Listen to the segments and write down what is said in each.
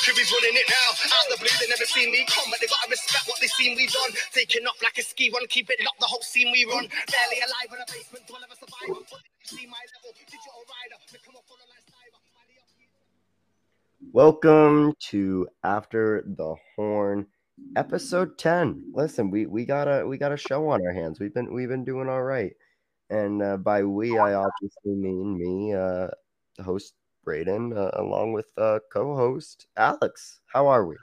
Is running it now. Out the blue, they never seen me come, but they gotta respect what they seen we done. Taking off like a ski run, keep it locked, the whole scene we run. Barely alive in a basement, one of. But you see my level, digital rider, become a full of. Welcome to After the Horn, episode 10. Listen, we we got a we got a show on our hands. We've been we've been doing all right. And uh, by we, I obviously mean me, uh, the host Braden, uh, along with uh, co-host Alex. How are we?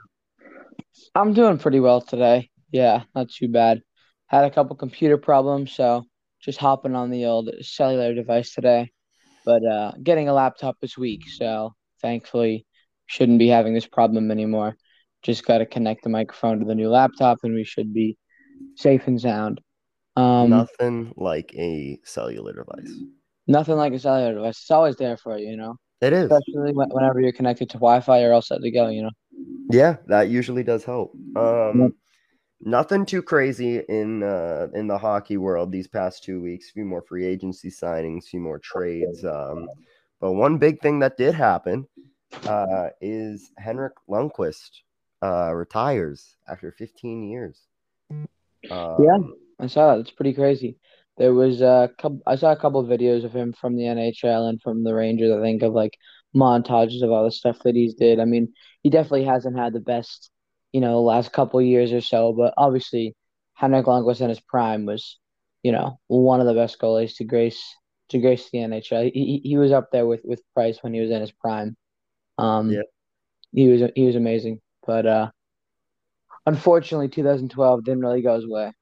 I'm doing pretty well today. Yeah, not too bad. Had a couple computer problems, so just hopping on the old cellular device today. But uh, getting a laptop this week, so thankfully shouldn't be having this problem anymore. Just got to connect the microphone to the new laptop, and we should be safe and sound. Um, Nothing like a cellular device. nothing like a cellular device. It's always there for you, you know. It is. Especially whenever you're connected to Wi-Fi, you're all set to go. You know. Yeah, that usually does help. Um, Yep. nothing too crazy in uh, in the hockey world these past two weeks. A few more free agency signings, a few more trades. Um, but one big thing that did happen uh, is Henrik Lundqvist uh, retires after 15 years. Um, Yeah. I saw that. It's pretty crazy. There was a couple. I saw a couple of videos of him from the NHL and from the Rangers. I think of like montages of all the stuff that he's did. I mean, he definitely hasn't had the best, you know, last couple years or so. But obviously, Henrik Lundqvist in his prime was, you know, one of the best goalies to grace to grace the NHL. He he, was up there with with Price when he was in his prime. Um, Yeah. he was he was amazing. But uh, unfortunately, 2012 didn't really go his way.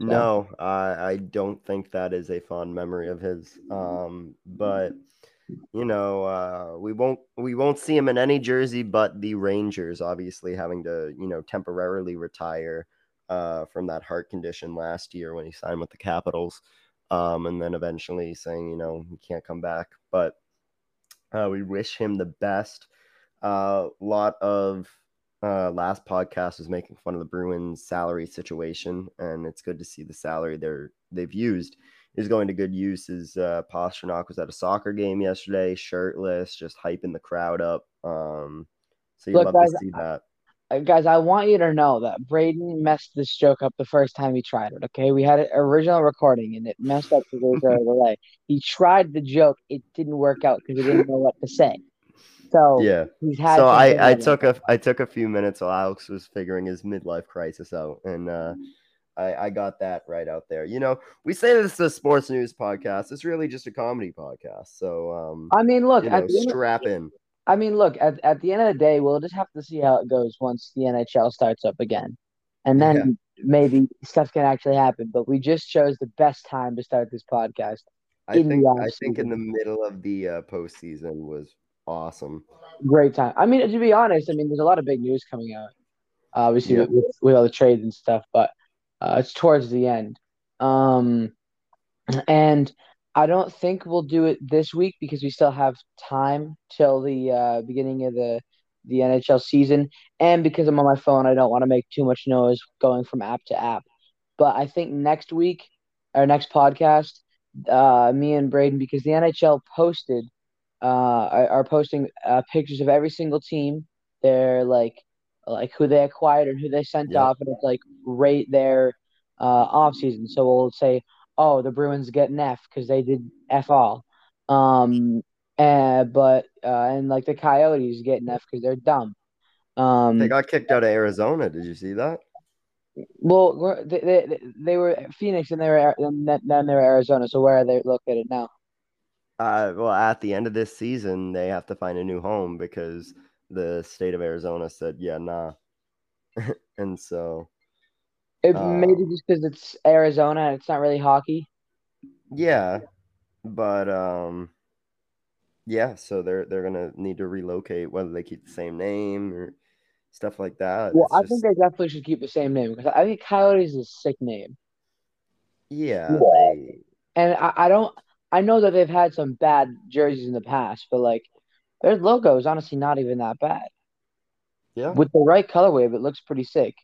No, I I don't think that is a fond memory of his. Um, but you know, uh, we won't we won't see him in any jersey but the Rangers, obviously having to you know temporarily retire uh, from that heart condition last year when he signed with the Capitals, um, and then eventually saying you know he can't come back. But uh, we wish him the best. A uh, lot of uh, last podcast was making fun of the Bruins salary situation, and it's good to see the salary they're they've used is going to good use. Is uh, Pastrnak was at a soccer game yesterday, shirtless, just hyping the crowd up. Um, so you Look, love guys, to see that. Uh, guys, I want you to know that Braden messed this joke up the first time he tried it. Okay, we had an original recording and it messed up because was delay. He tried the joke, it didn't work out because he didn't know what to say. So Yeah. he's had. So I, I took a I took a few minutes while Alex was figuring his midlife crisis out, and uh, I I got that right out there. You know, we say this is a sports news podcast. It's really just a comedy podcast. So um, I mean, look you know, strap in. I mean, look at at the end of the day, we'll just have to see how it goes once the NHL starts up again, and then maybe stuff can actually happen. But we just chose the best time to start this podcast. I think I think in the middle of the uh, postseason was awesome. Great time. I mean, to be honest, I mean, there's a lot of big news coming out. Obviously, Yeah. with, with, all the trades and stuff, but uh, it's towards the end. Um, and I don't think we'll do it this week because we still have time till the uh, beginning of the the NHL season, and because I'm on my phone, I don't want to make too much noise going from app to app. But I think next week, our next podcast, uh, me and Braden, because the NHL posted uh, are, are posting uh, pictures of every single team. They're like like who they acquired and who they sent Yep. off, and it's like rate their uh, off season. So we'll say, oh, the Bruins get an F because they did F all. Um, and but uh, and like the Coyotes get an F because they're dumb. Um, They got kicked out of Arizona. Did you see that? well, they, they they were Phoenix and they were and then then they were Arizona. So where are they located now? Uh, well, at the end of this season, they have to find a new home because the state of Arizona said, "Yeah, nah," and so It, Um, maybe just because it's Arizona and it's not really hockey. yeah, but um, yeah, so they're they're gonna need to relocate whether they keep the same name or stuff like that. Well, It's I just- think they definitely should keep the same name because I think Coyotes is a sick name, yeah, Yeah. they and I, I don't. I know that they've had some bad jerseys in the past, but like their logo is honestly not even that bad. yeah. With the right colorway, it looks pretty sick.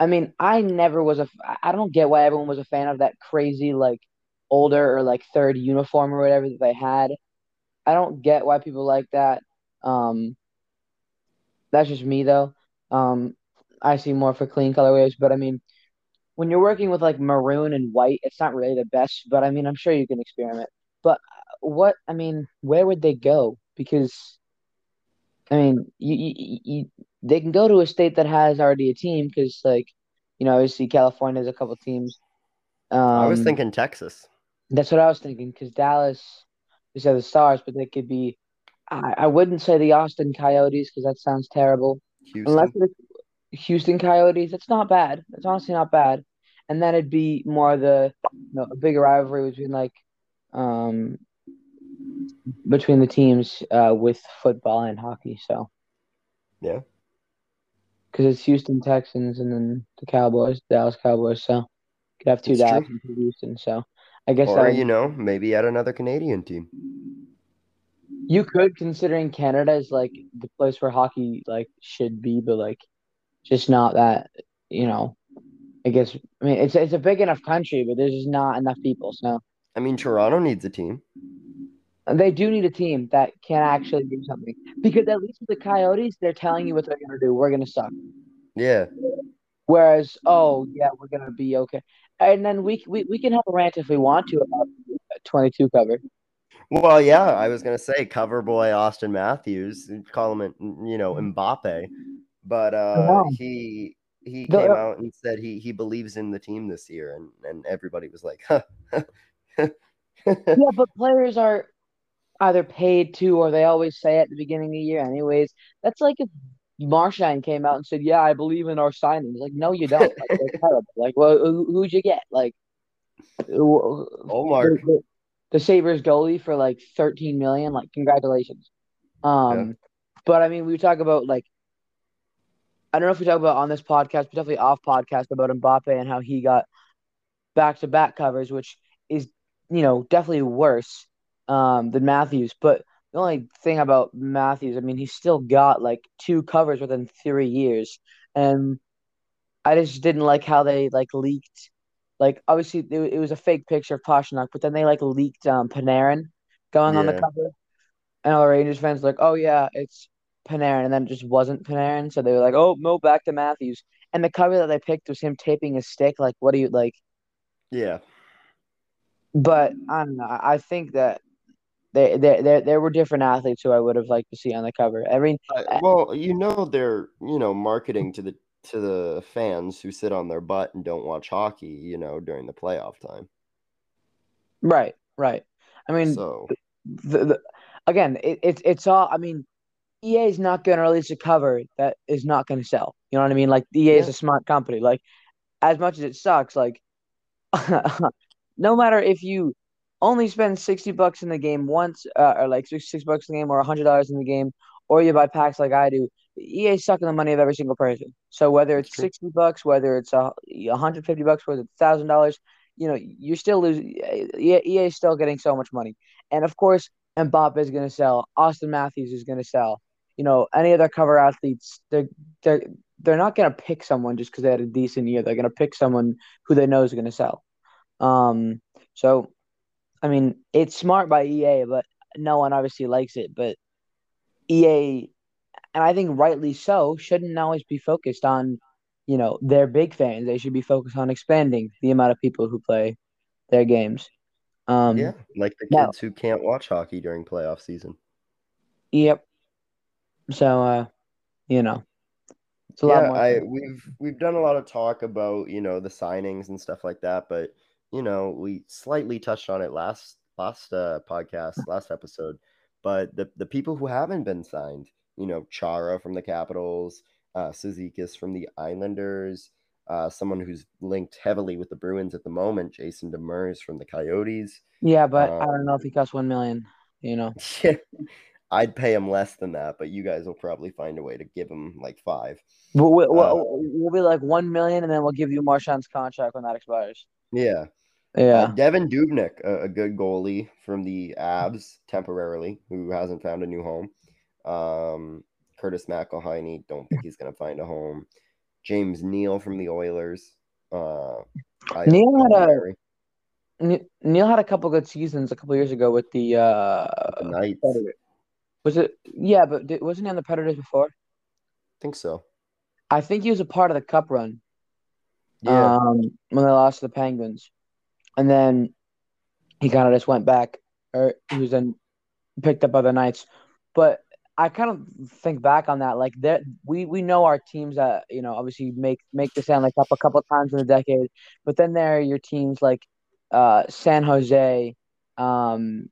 I mean, I never was a. I don't get why everyone was a fan of that crazy like older or like third uniform or whatever that they had. I don't get why people like that. Um, that's just me though. Um, I see more for clean colorways, but I mean, when you're working with like maroon and white, it's not really the best. But I mean, I'm sure you can experiment. But what I mean, where would they go? Because I mean, you, you, you they can go to a state that has already a team because like you know obviously California has a couple teams. Um, I was thinking Texas. that's what I was thinking because Dallas is the Stars, but they could be. I, I wouldn't say the Austin Coyotes because that sounds terrible. Houston. Unless the Houston Coyotes, it's not bad. It's honestly not bad. And then it'd be more the you know, a bigger rivalry between like um between the teams uh with football and hockey. So Yeah. because it's Houston Texans and then the Cowboys, Dallas Cowboys. So you could have two It's Dallas true. and two Houston. So I guess Or, you know, maybe add another Canadian team. you could considering Canada is like the place where hockey like should be, but like just not that you know. I guess I mean it's it's a big enough country, but there's just not enough people. So I mean, Toronto needs a team. they do need a team that can actually do something because at least with the Coyotes, they're telling you what they're gonna do. We're gonna suck. Yeah. Whereas, oh yeah, we're gonna be okay, and then we we we can have a rant if we want to about twenty two cover. Well, yeah, I was gonna say cover boy Austin Matthews, call him, you know, Mbappe, but uh, know. he he came out and said he he believes in the team this year, and and everybody was like, huh. Yeah, but players are either paid to or they always say at the beginning of the year, anyways. That's like if Marchand came out and said, "Yeah, I believe in our signings." Like, no, you don't. Like, they're terrible. Like, well, who, who'd you get? Like, who- Ullmark. the, the Sabres goalie for like 13 million. Like, congratulations. Um, but I mean, we talk about like, I don't know if we talk about on this podcast, but definitely off podcast about Mbappe and how he got back to back covers, which is, you know, definitely worse um, than Matthews. But the only thing about Matthews, I mean, he's still got like two covers within three years. And I just didn't like how they like leaked like obviously it, it was a fake picture of Pastrnak, but then they like leaked um Panarin going on the cover, and all the Rangers fans were like, "Oh yeah, it's Panarin," and then it just wasn't Panarin, so they were like, "Oh no, back to Matthews." And the cover that they picked was him taping his stick. Like, what do you like? yeah, But I don't know. I think that they there there there were different athletes who I would have liked to see on the cover. I mean, Uh, well, you know, they're you know marketing to the to the fans who sit on their butt and don't watch hockey, you know, during the playoff time. right, right. I mean, So the, the again, it, it's it's all. I mean, EA is not going to release a cover that is not going to sell. You know what I mean? Like EA is a smart company. Like as much as it sucks, like no matter if you only spend sixty bucks in the game once, uh, or like six six bucks in the game, or hundred dollars in the game, or you buy packs like I do, EA sucking the money of every single person. So whether it's True. sixty bucks, whether it's a hundred fifty bucks, whether it's thousand dollars, you know, you're still losing. EA EA is still getting so much money, and of course, Mbappe is going to sell. Austin Matthews is going to sell. You know, any other cover athletes, they're they're they're not going to pick someone just because they had a decent year. They're going to pick someone who they know is going to sell. Um, so, I mean, it's smart by EA, but no one obviously likes it. But EA, and I think rightly so, shouldn't always be focused on, you know, their big fans. They should be focused on expanding the amount of people who play their games. Um, yeah, like the kids who can't watch hockey during playoff season. Yep. So, uh, you know, it's a lot yeah, more. I we've we've done a lot of talk about you know the signings and stuff like that, but you know we slightly touched on it last last uh, podcast, last episode. But the the people who haven't been signed, you know, Chara from the Capitals, uh, Cizikas from the Islanders, uh, someone who's linked heavily with the Bruins at the moment, Jason Demers from the Coyotes. yeah, but I um, don't know if he costs one million. You know. I'd pay him less than that, but you guys will probably find a way to give him like five. We'll, we'll, Uh, we'll, we'll be like one million, and then we'll give you Marchand's contract when that expires. Yeah. Yeah. Uh, Devan Dubnyk, a, a good goalie from the Avs temporarily, who hasn't found a new home. Um, Curtis McElhiney, don't think he's going to find a home. James Neal from the Oilers. Uh, Neal had a- Palmieri. Ne- Neal had a couple good seasons a couple years ago with the The uh Knights. Predators. Was it? Yeah, but did, wasn't he on the Predators before? I think so. I think he was a part of the Cup run. Yeah. Um, when they lost to the Penguins, and then he kind of just went back, or he was then picked up by the Knights. But I kind of think back on that, like that we we know our teams that you know obviously make make the Stanley Cup a couple times in a decade, but then there are your teams like uh San Jose, um,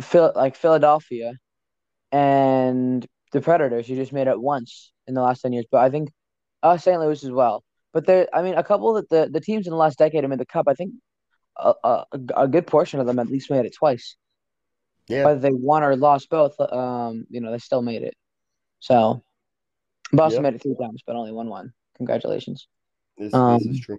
Phil like Philadelphia, and the Predators. You just made it once in the last ten years, but I think uh St. Louis as well. But there, I mean, a couple of the the teams in the last decade have made the Cup. I think a, a, a good portion of them at least made it twice. Yeah. Whether they won or lost both, um, you know, they still made it. So Boston Yeah. made it three times, but only won one. Congratulations. This, um, this is true.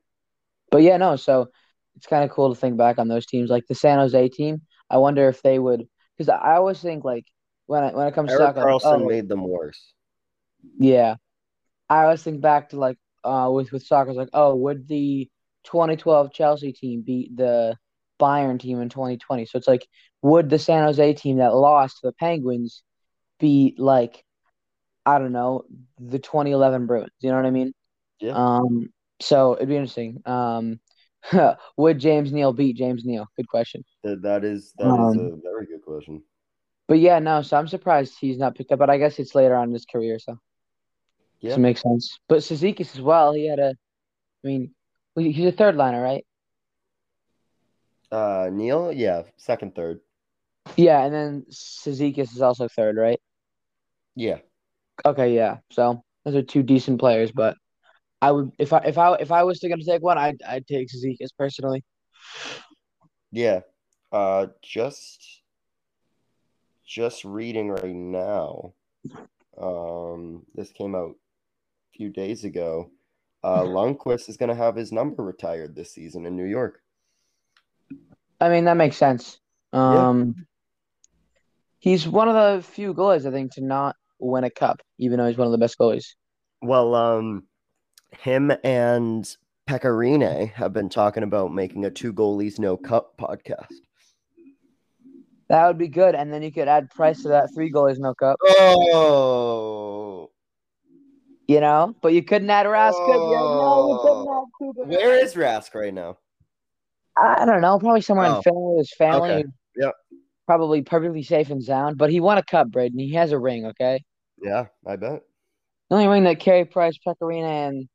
But yeah, no, so it's kind of cool to think back on those teams. Like the San Jose team, I wonder if they would, because I always think like when it, when it comes to Eric soccer, like, Carlson oh, made them worse. yeah, I always think back to like uh with with soccer, it's like oh, would the 2012 Chelsea team beat the Bayern team in 2020? So it's like would the San Jose team that lost to the Penguins be like I don't know the 2011 Bruins? You know what I mean? Yeah. Um, so it'd be interesting. Um, would James Neal beat James Neal? Good question. That, that is that is Um, a very good question. But yeah, no. So I'm surprised he's not picked up. But I guess it's later on in his career, so Yeah. it makes sense. But Cizikas as well. He had a. I mean, he's a third liner, right? Uh, Neal, yeah, second, third. Yeah, and then Cizikas is also third, right? Yeah. Okay, yeah. So those are two decent players, but I would if I if I if I was to gonna take one, I'd I'd take Cizikas personally. Yeah. Uh just just reading right now. Um this came out a few days ago. Uh Lundqvist is gonna have his number retired this season in New York. I mean, that makes sense. Um, he's one of the few goalies I think to not win a cup, even though he's one of the best goalies. Well, um him and Pekka Rinne have been talking about making a two goalies no cup podcast. That would be good, and then you could add Price to that three goalies no cup, Oh you know. But you couldn't add Rask. could you? No, you couldn't add where is Rask right now? I don't know, probably somewhere Oh, in with his family. okay. Yep. Probably perfectly safe and sound. But he won a cup, Braden. He has a ring. Okay. Yeah, I bet. The only ring that Carey Price, Pekka Rinne, and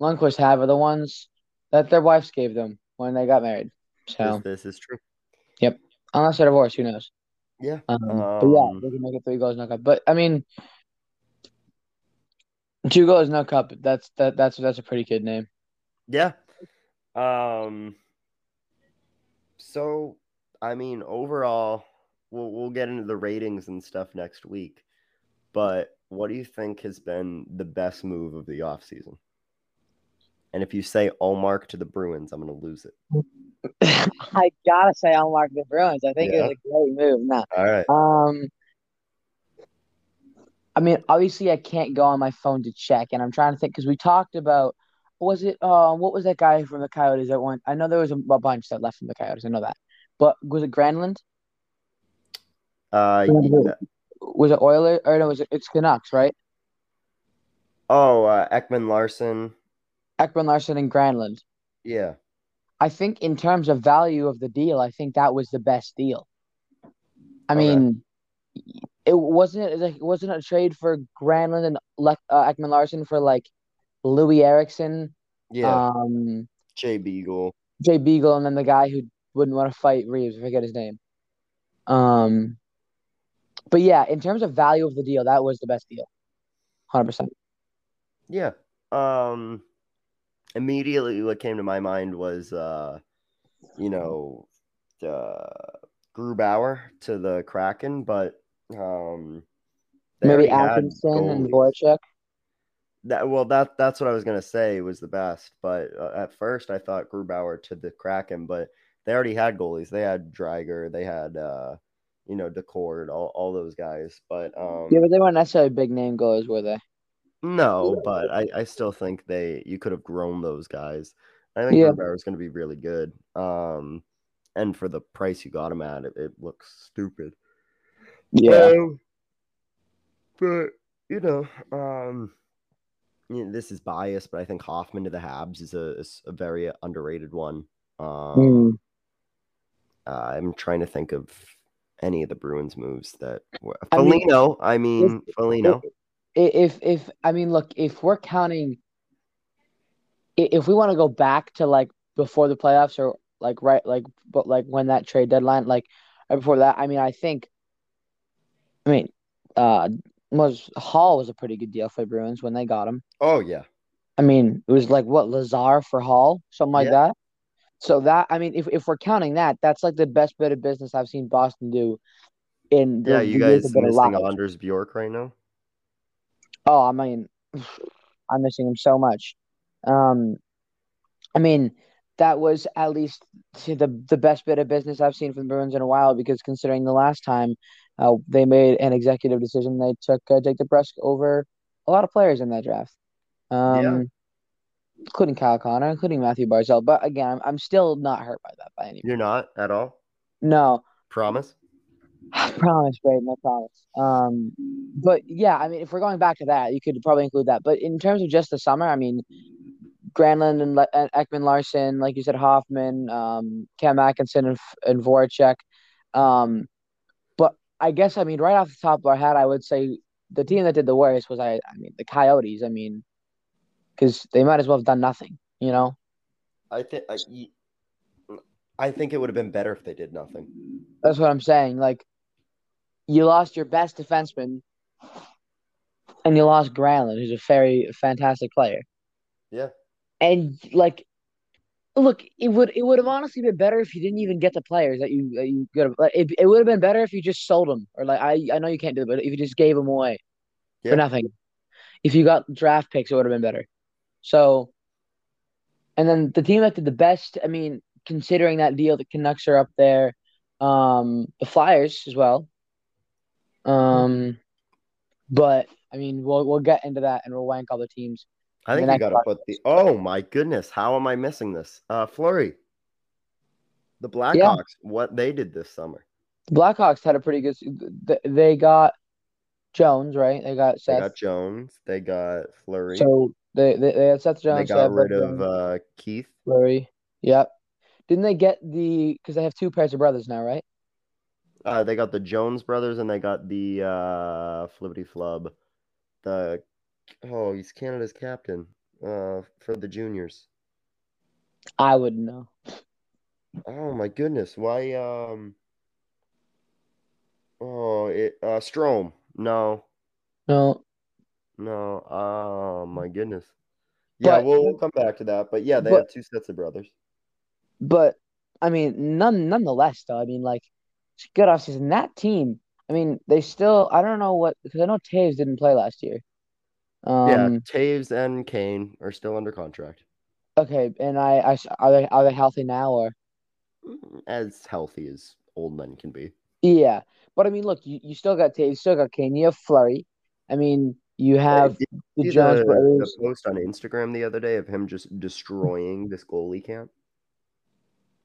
Lundqvist have are the ones that their wives gave them when they got married. So This, this is true. Yep. Unless they're divorced, who knows? Yeah. Um, but yeah, Um, they can make it three goals, no cup. But I mean, two goals, no cup. That's that. That's that's a pretty good name. Yeah. Um so I mean overall we'll we'll get into the ratings and stuff next week. But what do you think has been the best move of the offseason? And if you say Ullmark to the Bruins, I'm gonna lose it. I gotta say, Ullmark the Bruins. I think Yeah. it was a great move. No, All right. um, I mean, obviously, I can't go on my phone to check, and I'm trying to think because we talked about was it uh what was that guy from the Coyotes that went? I know there was a, a bunch that left from the Coyotes. I know that, but was it Granlund? Uh Yeah. Was it Oilers or no? Was it it's Canucks, right? oh uh Ekman-Larsson. Ekman Larson and Granlund. Yeah. I think in terms of value of the deal, I think that was the best deal. I Okay. mean, it wasn't like it wasn't a trade for Granlund and Le- uh, Ekman-Larsson for like Loui Eriksson, Yeah. um, Jay Beagle. Jay Beagle, and then the guy who wouldn't want to fight Reeves. If I forget his name. Um, but yeah, in terms of value of the deal, that was the best deal, hundred percent. Yeah. Um immediately what came to my mind was uh you know uh Grubauer to the Kraken, but um Maybe Atkinson and goalies. Voracek. That well that that's what I was gonna say was the best, but uh, at first I thought Grubauer to the Kraken, but they already had goalies. They had Driedger, they had uh you know Daccord, all, all those guys. But um Yeah, but they weren't necessarily big name goals, were they? No, but I, I still think they you could have grown those guys. I think Yeah. Grubauer is going to be really good. Um, and for the price you got him at, it, it looks stupid. Yeah. Um, but you know, um, you know, this is biased, but I think Hoffman to the Habs is a, is a very underrated one. Um, Mm. uh, I'm trying to think of any of the Bruins moves that were I mean, Foligno. I mean, Foligno. I- If if I mean, look, if we're counting, if we want to go back to like before the playoffs or like right like but like when that trade deadline like right before that, I mean, I think, I mean, uh, was Hall was a pretty good deal for the Bruins when they got him. Oh yeah, I mean, it was like what Lazar for Hall, something like Yeah. that. So that I mean, if if we're counting that, that's like the best bit of business I've seen Boston do in the, yeah. the You guys missing. Anders Bjork right now? Oh, I mean, I'm missing him so much. Um, I mean, that was at least the the best bit of business I've seen from the Bruins in a while because considering the last time uh, they made an executive decision, they took uh, Jake DeBrusk over a lot of players in that draft, um, Yeah. including Kyle Connor, including Mathew Barzal. But again, I'm, I'm still not hurt by that by any You're not at all. No, Promise. I promise, Braden, I promise. Um, but yeah, I mean, if we're going back to that, you could probably include that. But in terms of just the summer, I mean, Granlund and, Le- and Ekman-Larsson, like you said, Hoffman, um, Cam Atkinson, and, F- and Voracek. Um, but I guess I mean, right off the top of our head, I would say the team that did the worst was I. I mean, the Coyotes. I mean, because they might as well have done nothing. You know. I think I, I think it would have been better if they did nothing. That's what I'm saying. Like, you lost your best defenseman, and you lost Granlund, who's a very fantastic player. Yeah. And like, look, it would it would have honestly been better if you didn't even get the players that you that you could have. Like, it, it would have been better if you just sold them, or like I I know you can't do it, but if you just gave them away Yeah. for nothing. If you got draft picks, it would have been better. So, and then the team that did the best, I mean, considering that deal, the Canucks are up there, um, the Flyers as well. Um, but I mean, we'll we'll get into that and we'll rank all the teams. I think you got to put the. Oh my goodness! How am I missing this? Uh, Fleury. The Blackhawks. What they did this summer? The Blackhawks had a pretty good. They got Jones, right? They got Seth. They got Jones. They got Fleury. So they, they they had Seth Jones. they got Seth rid of uh, Keith. Fleury. Yep. Didn't they get the? Because they have two pairs of brothers now, right? Uh, they got the Jones brothers, and they got the uh, Flippity Flub. The oh, he's Canada's captain. Uh, for the juniors. I wouldn't know. Oh my goodness! Why? Um. Oh, it. Uh, Strom. No, No, no. Oh my goodness. Yeah, But- we'll, we'll come back to that. But yeah, they but- have two sets of brothers. but I mean, none nonetheless, though. I mean, like, it's good offseason. That team. I mean, they still. I don't know what because I know Toews didn't play last year. Yeah, Um. Toews and Kane are still under contract. Okay, and I are they are they healthy now or? Mm, As healthy as old men can be. Yeah, but I mean, look, you, you still got Toews, you still got Kane, you have Fleury. I mean, you have the Jones the, brothers. the post on Instagram the other day of him just destroying this goalie camp?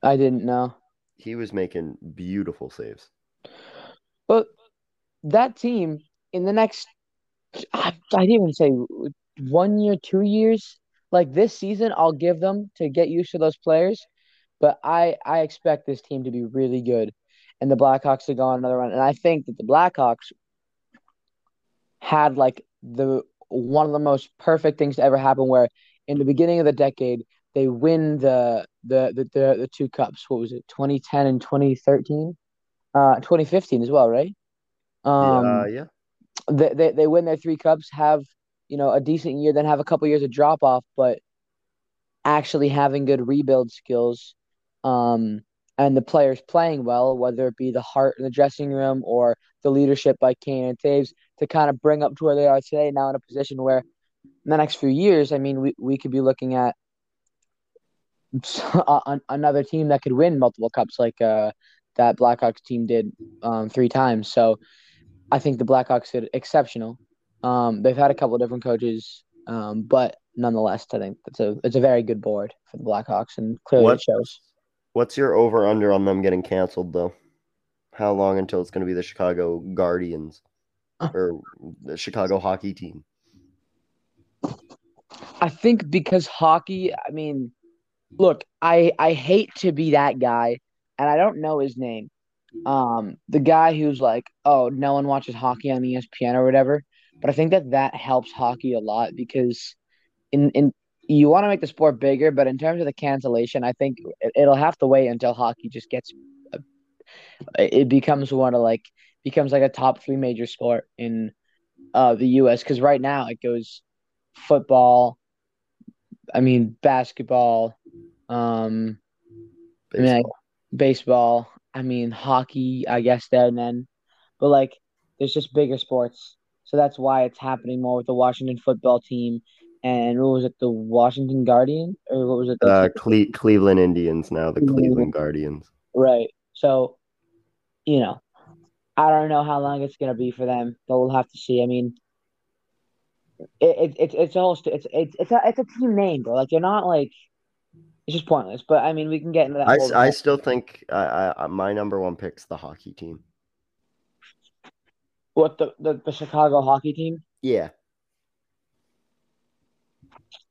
I didn't know, He was making beautiful saves. but that team in the next, I, I didn't even say one year, two years. Like this season, I'll give them to get used to those players, but I I expect this team to be really good, and the Blackhawks to go on another run. And I think that the Blackhawks had like the one of the most perfect things to ever happen, where in the beginning of the decade they win the the the the, the two cups. What was it, 2010 and 2013? Uh, 2015 as well, right? Um, yeah, yeah. They, they they win their three cups, have you know a decent year, then have a couple years of drop off, but actually having good rebuild skills, um, and the players playing well, whether it be the heart in the dressing room or the leadership by Kane and Toews to kind of bring up to where they are today, now in a position where in the next few years, I mean, we, we could be looking at another team that could win multiple cups like uh, that Blackhawks team did um, three times. So I think the Blackhawks did exceptional. Um, they've had a couple of different coaches, um, but nonetheless, I think it's a it's a very good board for the Blackhawks, and clearly What it shows. What's your over under on them getting canceled though? How long until it's going to be the Chicago Guardians or the Chicago hockey team? I think because hockey, I mean, look, I I hate to be that guy, and I don't know his name. Um, the guy who's like, oh, no one watches hockey on ESPN or whatever. But I think that that helps hockey a lot because, in in you want to make the sport bigger, but in terms of the cancellation, I think it, it'll have to wait until hockey just gets, uh, it becomes one of like becomes like a top three major sport in, uh, the U.S. Because right now it goes football, I mean basketball, um, I mean, like, baseball. I mean hockey. I guess there and then, but like there's just bigger sports, so that's why it's happening more with the Washington football team. And what was it? The Washington Guardian, or what was it? uh, Cle- Cleveland Indians now, the Cleveland. Cleveland Guardians. Right. So, you know, I don't know how long it's gonna be for them, but we'll have to see. I mean, it, it it's it's all st- it's it's it's a it's a team name, bro. Like you're not like it's just pointless. But I mean, we can get into that. I, I still think I, I, uh, my number one pick's the hockey team. what the, the the Chicago hockey team. Yeah,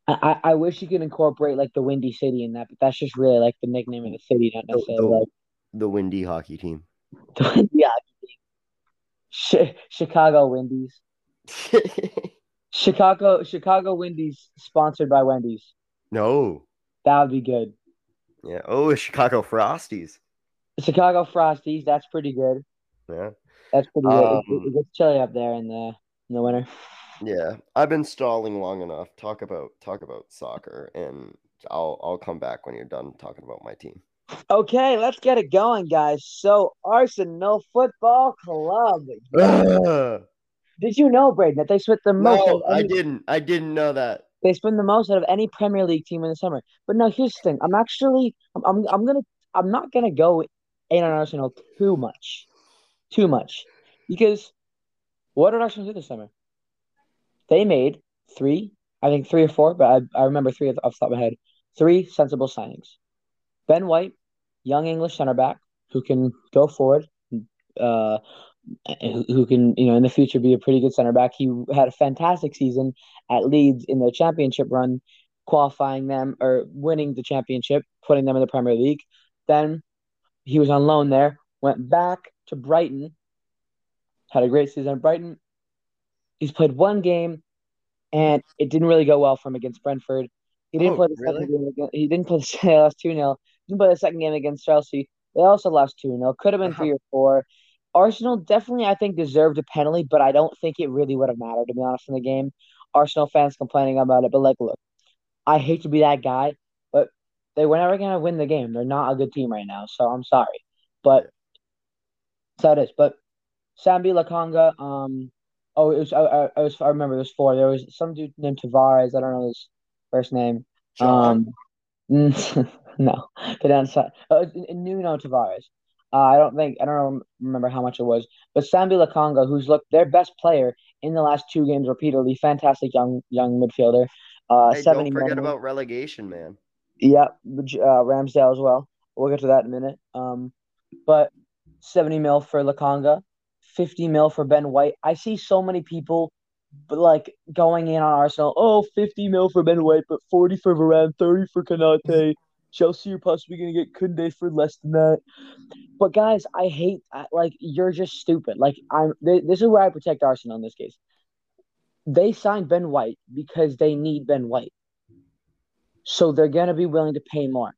I, I wish you could incorporate like the Windy City in that, but that's just really like the nickname of the city, not the, necessarily the, like the windy hockey team. the Windy hockey team. Chi- Chicago Windies. Chicago Chicago Windies sponsored by Wendy's. no, That would be good. yeah. Oh, Chicago Frosties. Chicago Frosties, that's pretty good. Yeah, That's pretty good. It- Um, it, it gets chilly up there in the in the winter. yeah. I've been stalling long enough. Talk about talk about soccer, and I'll I'll come back when you're done talking about my team. Okay, let's get it going, guys. So Arsenal Football Club. Did you know, Braden, that they spent the most? no, I didn't. I didn't know that. They spend the most out of any Premier League team in the summer. But now here's the thing. I'm actually, I'm, I'm, I'm gonna, I'm not gonna go in on Arsenal too much, too much, because what did Arsenal do this summer? They made three, I think three or four, but I, I remember three off the top of my head. Three sensible signings. Ben White, young English center back who can go forward, uh, who, can you know in the future be a pretty good center back. He had a fantastic season at Leeds in the championship run, qualifying them or winning the championship, putting them in the Premier League. Then he was on loan there, went back to Brighton, had a great season at Brighton. He's played one game, and it didn't really go well for him against Brentford. He didn't Oh, play the really? second game against, he didn't play the they lost 2 0. Didn't play the second game against Chelsea. They also lost 2 0. Could have been Uh-huh. three or four. Arsenal definitely, I think, deserved a penalty, but I don't think it really would have mattered, to be honest, in the game. Arsenal fans complaining about it, but like, look, I hate to be that guy, but they were never gonna win the game. They're not a good team right now, so I'm sorry. But so it is. But Sambi Lokonga, um, oh, it was I, I, I was I remember there's four. There was some dude named Tavares. I don't know his first name. John. Um, no, get outside. Uh, Nuno Tavares. Uh, I don't think I don't remember how much it was, but Sambi Lokonga, who's looked their best player in the last two games repeatedly, fantastic young young midfielder. Uh, Hey, seventy don't forget about relegation, man. Yeah, uh, Ramsdale as well. We'll get to that in a minute. Um, but 70 mil for Lokonga, 50 mil for Ben White. I see so many people but like going in on Arsenal. Oh, 50 mil for Ben White, but 40 for Varane, 30 for Konate. Chelsea are possibly going to get Kounde for less than that. But guys, I hate like you're just stupid. Like I'm th- this is where I protect Arsenal in this case. They signed Ben White because they need Ben White. So they're going to be willing to pay more.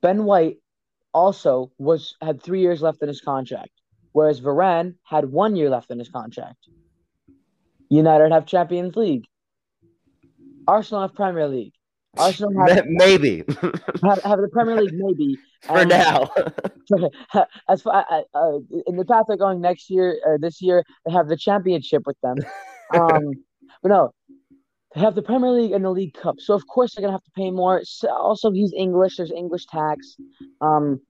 Ben White also was had 3 years left in his contract, whereas Varane had 1 year left in his contract. United have Champions League. Arsenal have Premier League. Arsenal have, Ma- Maybe have, have the Premier League maybe. for and- now. as far uh, uh, in the path they're going next year or this year, they have the championship with them. Um, but no, they have the Premier League and the League Cup, so of course they're gonna have to pay more. So also, he's English. There's English tax. Um,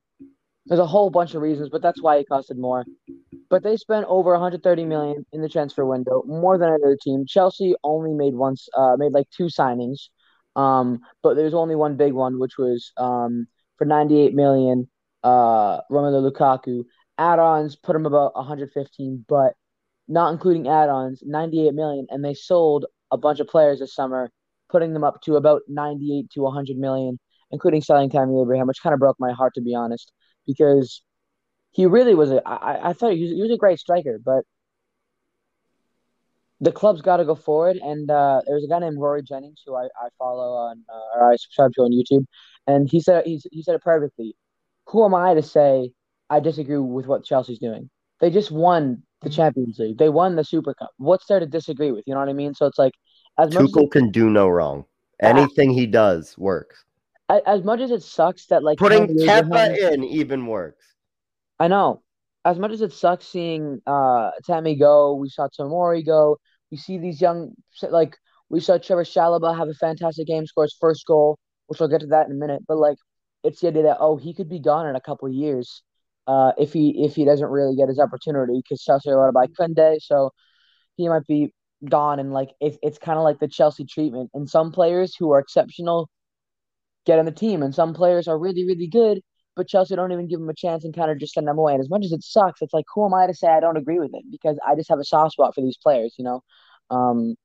there's a whole bunch of reasons, but that's why it costed more. But they spent over 130 million in the transfer window, more than any other team. Chelsea only made once, uh, made like two signings. Um, but there's only one big one, which was um for 98 million. Uh, Romelu Lukaku add-ons put him about 115, but not including add-ons, 98 million, and they sold a bunch of players this summer, putting them up to about 98 to 100 million, including selling Tammy Abraham, which kind of broke my heart to be honest, because he really was a. I, I thought he was, he was a great striker, but the club's got to go forward. And uh, there's a guy named Rory Jennings who I, I follow on uh, or I subscribe to on YouTube, and he said he, he said it perfectly. Who am I to say I disagree with what Chelsea's doing? They just won the Champions League. They won the Super Cup. What's there to disagree with? You know what I mean? So it's like as much Tuchel can do no wrong. Anything he does works. As much as it sucks that like putting Kepa in even works. I know. As much as it sucks seeing uh Tammy go, we saw Tomori go. We see these young like we saw Trevor Chalobah have a fantastic game, score his first goal, which we'll get to that in a minute. But like, it's the idea that oh, he could be gone in a couple years, uh, if he if he doesn't really get his opportunity because Chelsea are to buy Kounde, so he might be gone. And like, it's it's kind of like the Chelsea treatment. And some players who are exceptional get on the team, and some players are really really good, but Chelsea don't even give them a chance and kind of just send them away. And as much as it sucks, it's like who am I to say I don't agree with it because I just have a soft spot for these players, you know. Um,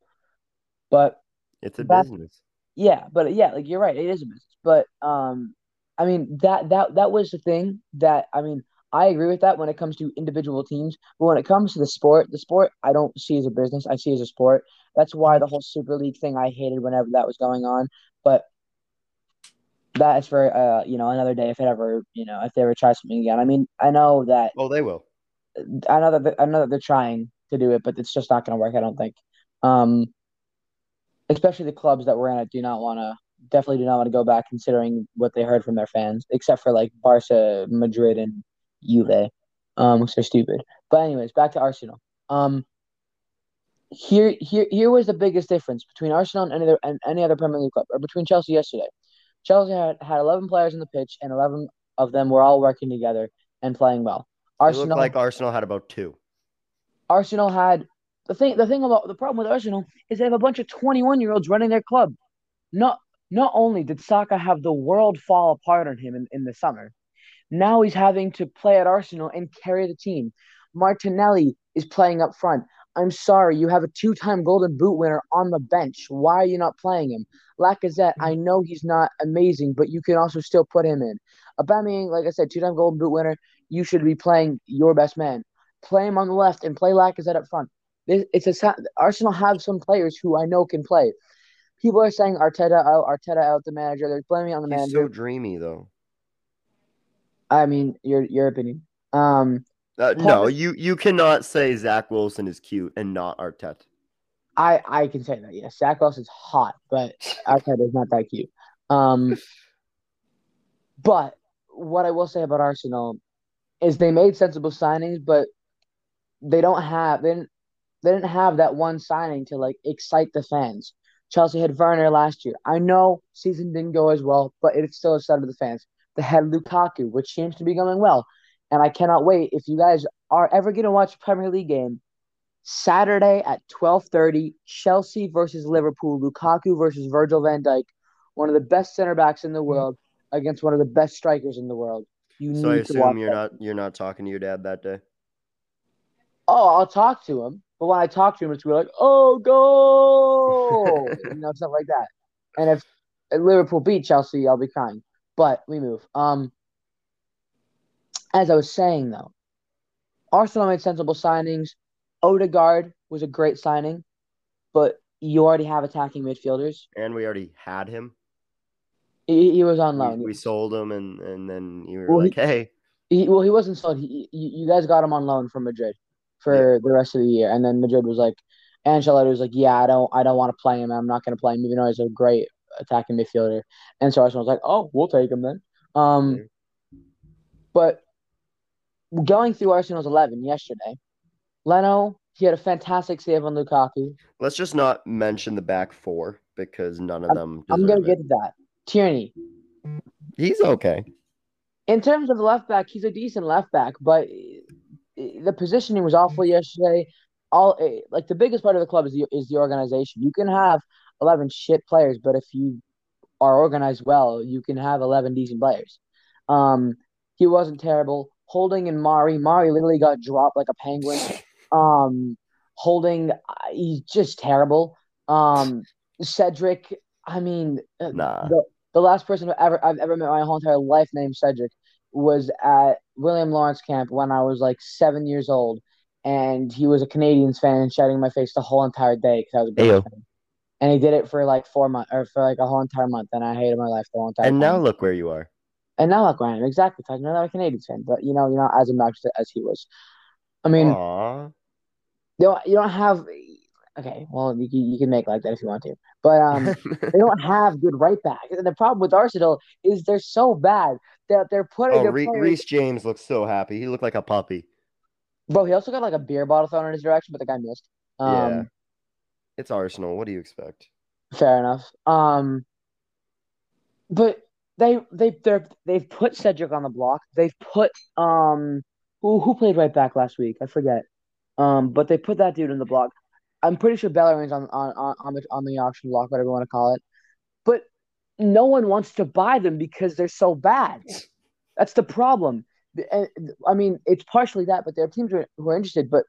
but it's a business. Yeah, but yeah, like you're right, it is a business. But um, I mean that that that was the thing that I mean I agree with that when it comes to individual teams, but when it comes to the sport, the sport I don't see as a business. I see as a sport. That's why the whole Super League thing I hated whenever that was going on. But that is for uh you know another day if it ever you know if they ever try something again. I mean I know that. Oh, they will. I know that I know that they're trying to do it, but it's just not going to work. I don't think. Um, especially the clubs that were in it do not want to definitely do not want to go back considering what they heard from their fans, except for like Barca, Madrid, and Juve, um, which are stupid. But anyways, back to Arsenal. Um, here, here, here was the biggest difference between Arsenal and any other and any other Premier League club, or between Chelsea yesterday. Chelsea had, had eleven players on the pitch, and eleven of them were all working together and playing well. Arsenal it looked like Arsenal had about two. Arsenal had the thing. The thing about the problem with Arsenal is they have a bunch of twenty-one year olds running their club. Not not only did Saka have the world fall apart on him in, in the summer, now he's having to play at Arsenal and carry the team. Martinelli is playing up front. I'm sorry, you have a two time golden boot winner on the bench. Why are you not playing him? Lacazette, I know he's not amazing, but you can also still put him in. Aubameyang, like I said, two time golden boot winner, you should be playing your best man. Play him on the left and play Lacazette up front. It's a Arsenal have some players who I know can play. People are saying Arteta out, Arteta out, the manager. They're blaming on the he's manager. so dreamy though. I mean, your your opinion. Um, uh, no, you you cannot say Zach Wilson is cute and not Arteta. I I can say that. Yes, Zach Wilson's hot, but Arteta is not that cute. Um, but what I will say about Arsenal is they made sensible signings, but they don't have they didn't they didn't have that one signing to like excite the fans. Chelsea had Werner last year. I know season didn't go as well, but it's still excited the fans. They had Lukaku, which seems to be going well. And I cannot wait. If you guys are ever going to watch a Premier League game, Saturday at 12:30, Chelsea versus Liverpool, Lukaku versus Virgil van Dijk, one of the best center backs in the world against one of the best strikers in the world. You so I assume you're that. not you're not talking to your dad that day. Oh, I'll talk to him, but when I talk to him, it's be like, "Oh, go!" you know, stuff like that. And if Liverpool beat Chelsea, I'll be crying. But we move. Um, as I was saying though, Arsenal made sensible signings. Odegaard was a great signing, but you already have attacking midfielders, and we already had him. He, he was on loan. We, we, sold him, and and then you were well, like, he, "Hey." He, well, he wasn't sold. He, you guys got him on loan from Madrid for yeah. the rest of the year, and then Madrid was like, Ancelotti was like, "Yeah, I don't, I don't want to play him. I'm not going to play him, even though he's a great attacking midfielder." And so Arsenal was like, "Oh, we'll take him then." Um, but going through Arsenal's eleven yesterday, Leno he had a fantastic save on Lukaku. Let's just not mention the back four because none of them. I'm, I'm gonna get to that. Tierney. He's okay. In terms of the left back, he's a decent left back, but the positioning was awful yesterday. All eh, like the biggest part of the club is the is the organization. You can have eleven shit players, but if you are organized well, you can have eleven decent players. Um, he wasn't terrible. Holding and Mari, Mari literally got dropped like a penguin. Um, Holding, uh, he's just terrible. Um, Cedric, I mean, uh, Nah. the, the last person ever I've ever met my whole entire life named Cedric was at William Lawrence camp when I was like seven years old, and he was a Canadiens fan and shouting in my face the whole entire day because I was a big fan. And he did it for like four months or for like a whole entire month, and I hated my life the whole entire time. And time. now look where you are. And now look, Ryan, exactly. Talking to another Canadiens fan, but you know, you're not as obnoxious as he was. I mean, you don't, you don't have. Okay, well, you, can- you can make like that if you want to, but um, they don't have good right backs. And the problem with Arsenal is they're so bad that they're putting oh, their Re- players. Reece James looks so happy. He looked like a puppy. Bro, he also got like a beer bottle thrown in his direction, but the guy missed. Um, Yeah. It's Arsenal. What do you expect? fair enough. Um, but they they they're they've put Cedric on the block. They've put um who who played right back last week? I forget. Um, but they put that dude in the block. I'm pretty sure Bellerin's on on on on the on the auction block, whatever you want to call it. But no one wants to buy them because they're so bad. That's the problem. And I mean, it's partially that, but there are teams who are, who are interested. But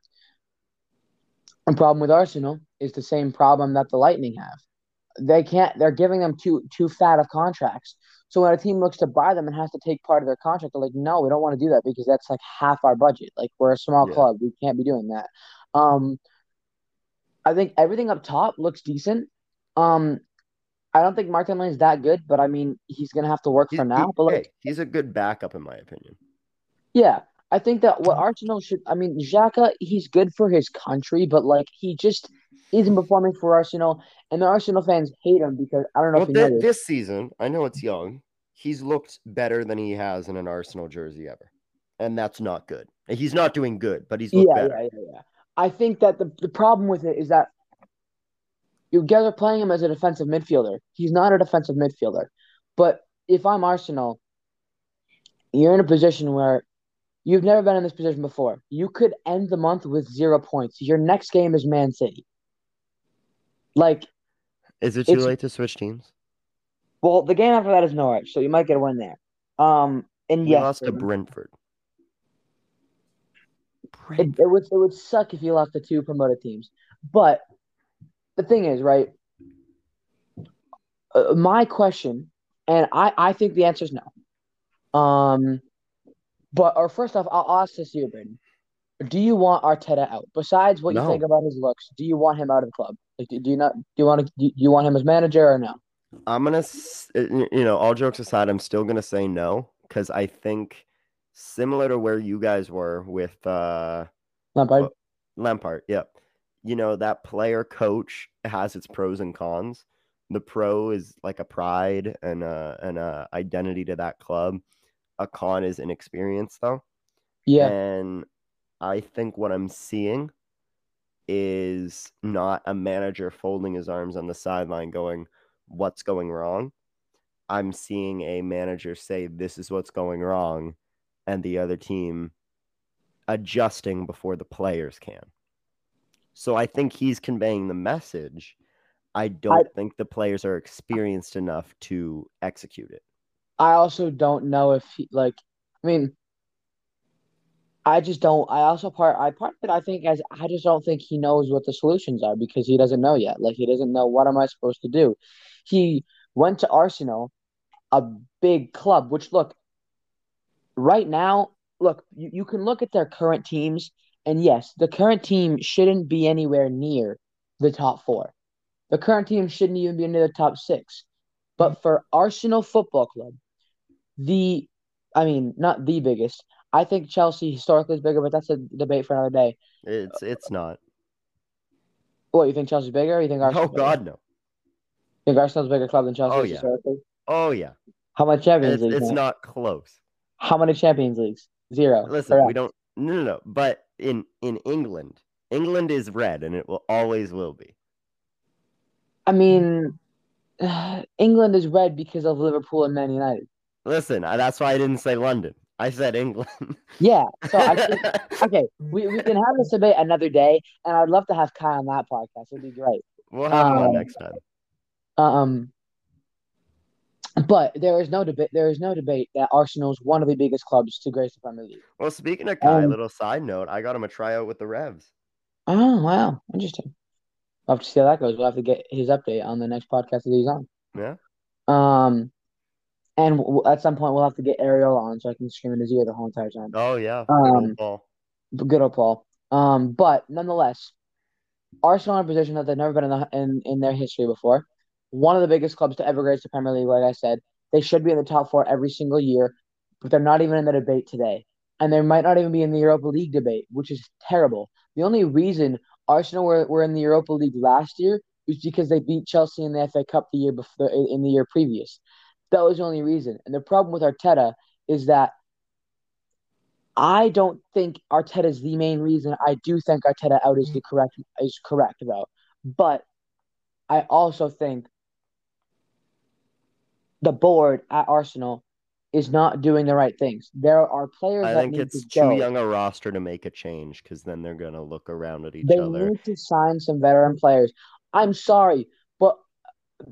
the problem with Arsenal is the same problem that the Lightning have. They can't. They're giving them too too fat of contracts. So when a team looks to buy them and has to take part of their contract, they're like, "No, we don't want to do that because that's like half our budget. Like we're a small Yeah. club, we can't be doing that." Um, I think everything up top looks decent. Um, I don't think Martin Lane's that good, but I mean, he's gonna have to work He's, for now. he- But like, hey, he's a good backup in my opinion. yeah, I think that what Arsenal should. I mean, Xhaka, he's good for his country, but like he just isn't performing for Arsenal, and the Arsenal fans hate him because I don't know Well, know this. this season, I know it's young. He's looked better than he has in an Arsenal jersey ever, and that's not good. He's not doing good, but he's looked Yeah, better. yeah, yeah, yeah. I think that the the problem with it is that you guys are playing him as a defensive midfielder. He's not a defensive midfielder. But if I'm Arsenal, you're in a position where you've never been in this position before. You could end the month with zero points. Your next game is Man City. Like, Is it too late to switch teams? well, the game after that is Norwich, so you might get a win there. Um, and We yes, lost to Brandon, Brentford. It, it would it would suck if you lost to two promoted teams. But the thing is, right? Uh, my question, and I I think the answer is no. Um, but or first off, I'll, ask this to you, Braden. Do you want Arteta out? Besides what you think about his looks, do you want him out of the club? Like, do, you not? Do you want to? Do you want him as manager or no? I'm gonna, you know, all jokes aside, I'm still gonna say no because I think similar to where you guys were with uh Lampard. Lampard, yep. You know, that player coach has its pros and cons. The pro is like a pride and a and a identity to that club. A con is inexperience though. yeah, And I think what I'm seeing is not a manager folding his arms on the sideline going, What's going wrong? I'm seeing a manager say, This is what's going wrong, and the other team adjusting before the players can. So I think he's conveying the message. I don't think the players are experienced enough to execute it. I also don't know if he like. I mean, I just don't. I also part. I part of it. I think as I just don't think he knows what the solutions are because he doesn't know yet. Like he doesn't know what am I supposed to do. He went to Arsenal, a big club. Which look, right now, look you, you can look at their current teams, and yes, the current team shouldn't be anywhere near the top four. The current team shouldn't even be near the top six. But for Arsenal Football Club, the, I mean, not the biggest. I think Chelsea historically is bigger, but that's a debate for another day. It's it's not. What you think Chelsea's bigger? Or you think Arsenal? Oh God, no. think Arsenal's a bigger club than Chelsea Oh, yeah. historically? Oh yeah. How many Champions It's, Leagues? it's not close. How many Champions Leagues? Zero. Listen, we don't. No, no, no. But in in England, England is red, and it will always will be. I mean, England is red because of Liverpool and Man United. Listen, that's why I didn't say London. I said England. Yeah. So I think okay, we, we can have this debate another day, and I'd love to have Kai on that podcast. It'd be great. we'll have Um, next time. Um, But there is no debate. There is no debate that Arsenal is one of the biggest clubs to grace the Premier League. Well, speaking of Kai, Um, little side note, I got him a tryout with the Revs. Oh wow, interesting. We'll have to see how that goes. We'll have to get his update on the next podcast that he's on. Yeah. Um, and w- at some point we'll have to get Ariel on so I can scream in his ear the whole entire time. Oh yeah. Good Um, old ball. Good old Paul. Um, but nonetheless, Arsenal are in a position that they've never been in, the, in in their history before. One of the biggest clubs to ever grace the Premier League, like I said. They should be in the top four every single year, but they're not even in the debate today. And they might not even be in the Europa League debate, which is terrible. The only reason Arsenal were, were in the Europa League last year was because they beat Chelsea in the FA Cup the year before in the year previous. That was the only reason. And the problem with Arteta is that I don't think Arteta is the main reason. I do think Arteta out is the correct is correct though. But I also think the board at Arsenal is not doing the right things. There are players I that think need it's to too go. young a roster to make a change because then they're gonna look around at each They other. They need to sign some veteran players. I'm sorry,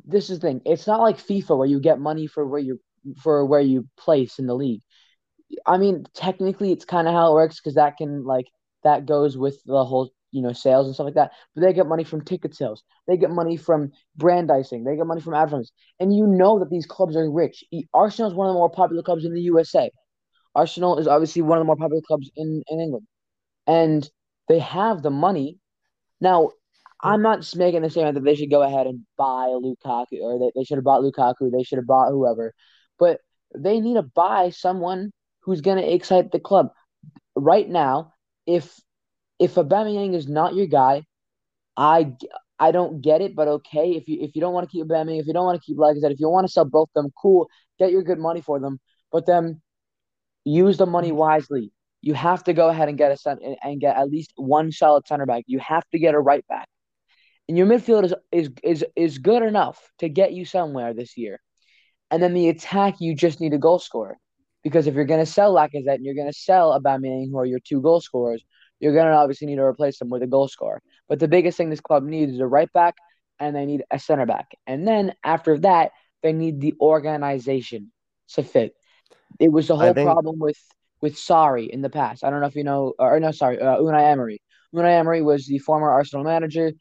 this is the thing. It's not like FIFA where you get money for where you for where you place in the league. I mean, technically, it's kind of how it works because that can like that goes with the whole you know sales and stuff like that. But they get money from ticket sales. They get money from brandising. They get money from advertising. And you know that these clubs are rich. Arsenal is one of the more popular clubs in the USA. Arsenal is obviously one of the more popular clubs in in England, and they have the money. Now, I'm not making the statement that they should go ahead and buy Lukaku or they, they should have bought Lukaku. They should have bought whoever, but they need to buy someone who's going to excite the club. Right now, if if Aubameyang is not your guy, I I don't get it, but okay. If you if you don't want to keep Aubameyang, if you don't want to keep like I said, if you want to sell both them, cool. Get your good money for them, but then use the money wisely. You have to go ahead and get a cent- and get at least one solid center back. You have to get a right back. And your midfield is is is is good enough to get you somewhere this year. And then the attack, you just need a goal scorer. Because if you're going to sell Lacazette and you're going to sell Aubameyang, who are your two goal scorers, you're going to obviously need to replace them with a goal scorer. But the biggest thing this club needs is a right back and they need a center back. And then after that, they need the organization to fit. It was the whole think- problem with with Sarri in the past. I don't know if you know, or no, sorry, uh, Unai Emery. Unai Emery was the former Arsenal manager.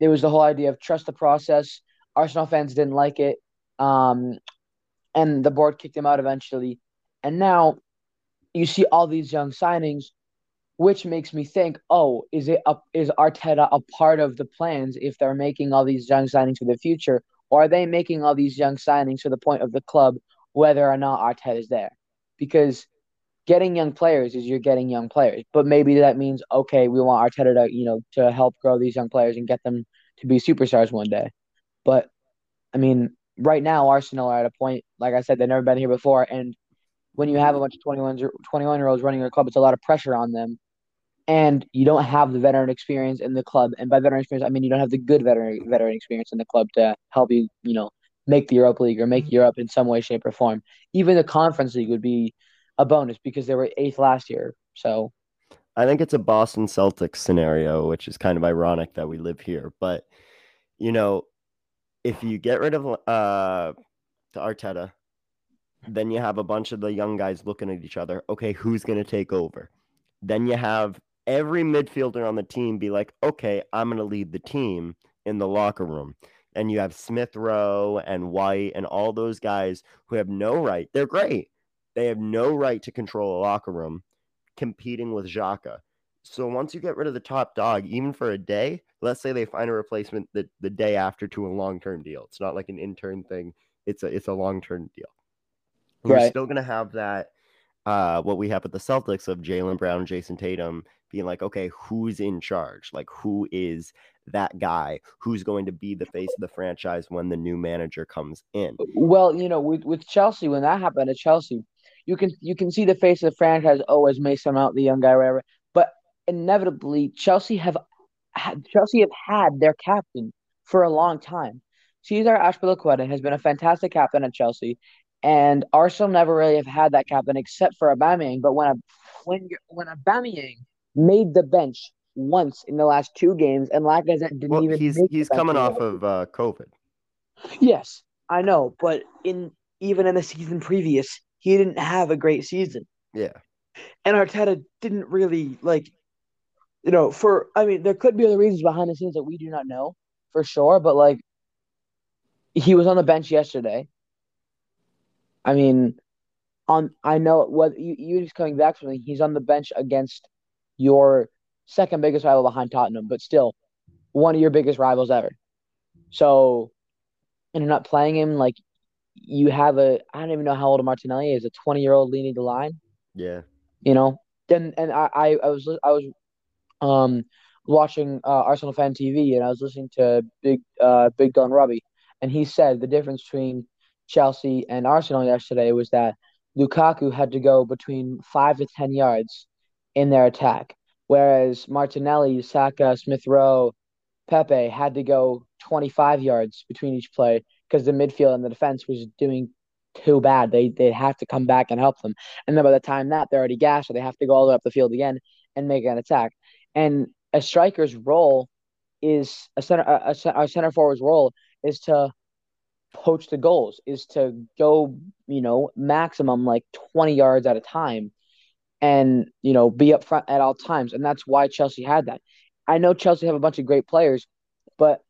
It was the whole idea of trust the process. Arsenal fans didn't like it, um, and the board kicked him out eventually. And now you see all these young signings, which makes me think, oh, is it a, is Arteta a part of the plans if they're making all these young signings for the future, or are they making all these young signings for the point of the club, whether or not Arteta is there? Because getting young players is you're getting young players, but maybe that means okay, we want Arteta to you know to help grow these young players and get them to be superstars one day. But I mean, right now Arsenal are at a point, like I said, they've never been here before, and when you have a bunch of 21 21 year olds running your club, it's a lot of pressure on them. And you don't have the veteran experience in the club, and by veteran experience, I mean you don't have the good veteran veteran experience in the club to help you, you know, make the Europa League or make Europe in some way, shape, or form. Even the Conference League would be a bonus because they were eighth last year. So I think it's a Boston Celtics scenario, which is kind of ironic that we live here. But you know, if you get rid of uh Arteta, then you have a bunch of the young guys looking at each other. Okay, who's going to take over? Then you have every midfielder on the team be like, okay, I'm going to lead the team in the locker room. And you have Smith Rowe and White and all those guys who have no right. They're great. They have no right to control a locker room competing with Xhaka. So once you get rid of the top dog, even for a day, let's say they find a replacement the, the day after to a long term deal. It's not like an intern thing. It's a it's a long term deal. You're Right. still gonna have that uh what we have with the Celtics of Jaylen Brown, Jayson Tatum being like, okay, who's in charge? Like who is that guy who's going to be the face of the franchise when the new manager comes in? Well, you know, with with Chelsea, when that happened at Chelsea, you can you can see the face of the franchise always Mason Mount the young guy, whatever. But inevitably, Chelsea have had, Chelsea have had their captain for a long time. Cesar Azpilicueta has been a fantastic captain at Chelsea, and Arsenal never really have had that captain except for Aubameyang. But when a, when when Aubameyang made the bench once in the last two games, and Lacazette didn't Well, even he's he's coming off of uh, COVID. Yes, I know, but in even in the season previous, he didn't have a great season. Yeah. And Arteta didn't really like, you know, for I mean, there could be other reasons behind the scenes that we do not know for sure, but like, he was on the bench yesterday. I mean, on I know what you you just coming back from he's on the bench against your second biggest rival behind Tottenham, but still one of your biggest rivals ever. So, and you're not playing him like you have a I don't even know how old Martinelli is, a 20 year old leading the line. Yeah. You know, then and I, I I was I was um watching uh, Arsenal fan TV and I was listening to Big uh Big Gun Robbie and he said the difference between Chelsea and Arsenal yesterday was that Lukaku had to go between five to ten yards in their attack, whereas Martinelli, Saka, Smith Rowe, Pepe had to go 25 yards between each play because the midfield and the defense was doing too bad. They they have to come back and help them, and then by the time that they're already gashed, so they have to go all the way up the field again and make an attack. And a striker's role is a center a, a center forward's role is to poach the goals is to go, you know, maximum like 20 yards at a time and, you know, be up front at all times. And that's why Chelsea had that. I know Chelsea have a bunch of great players, but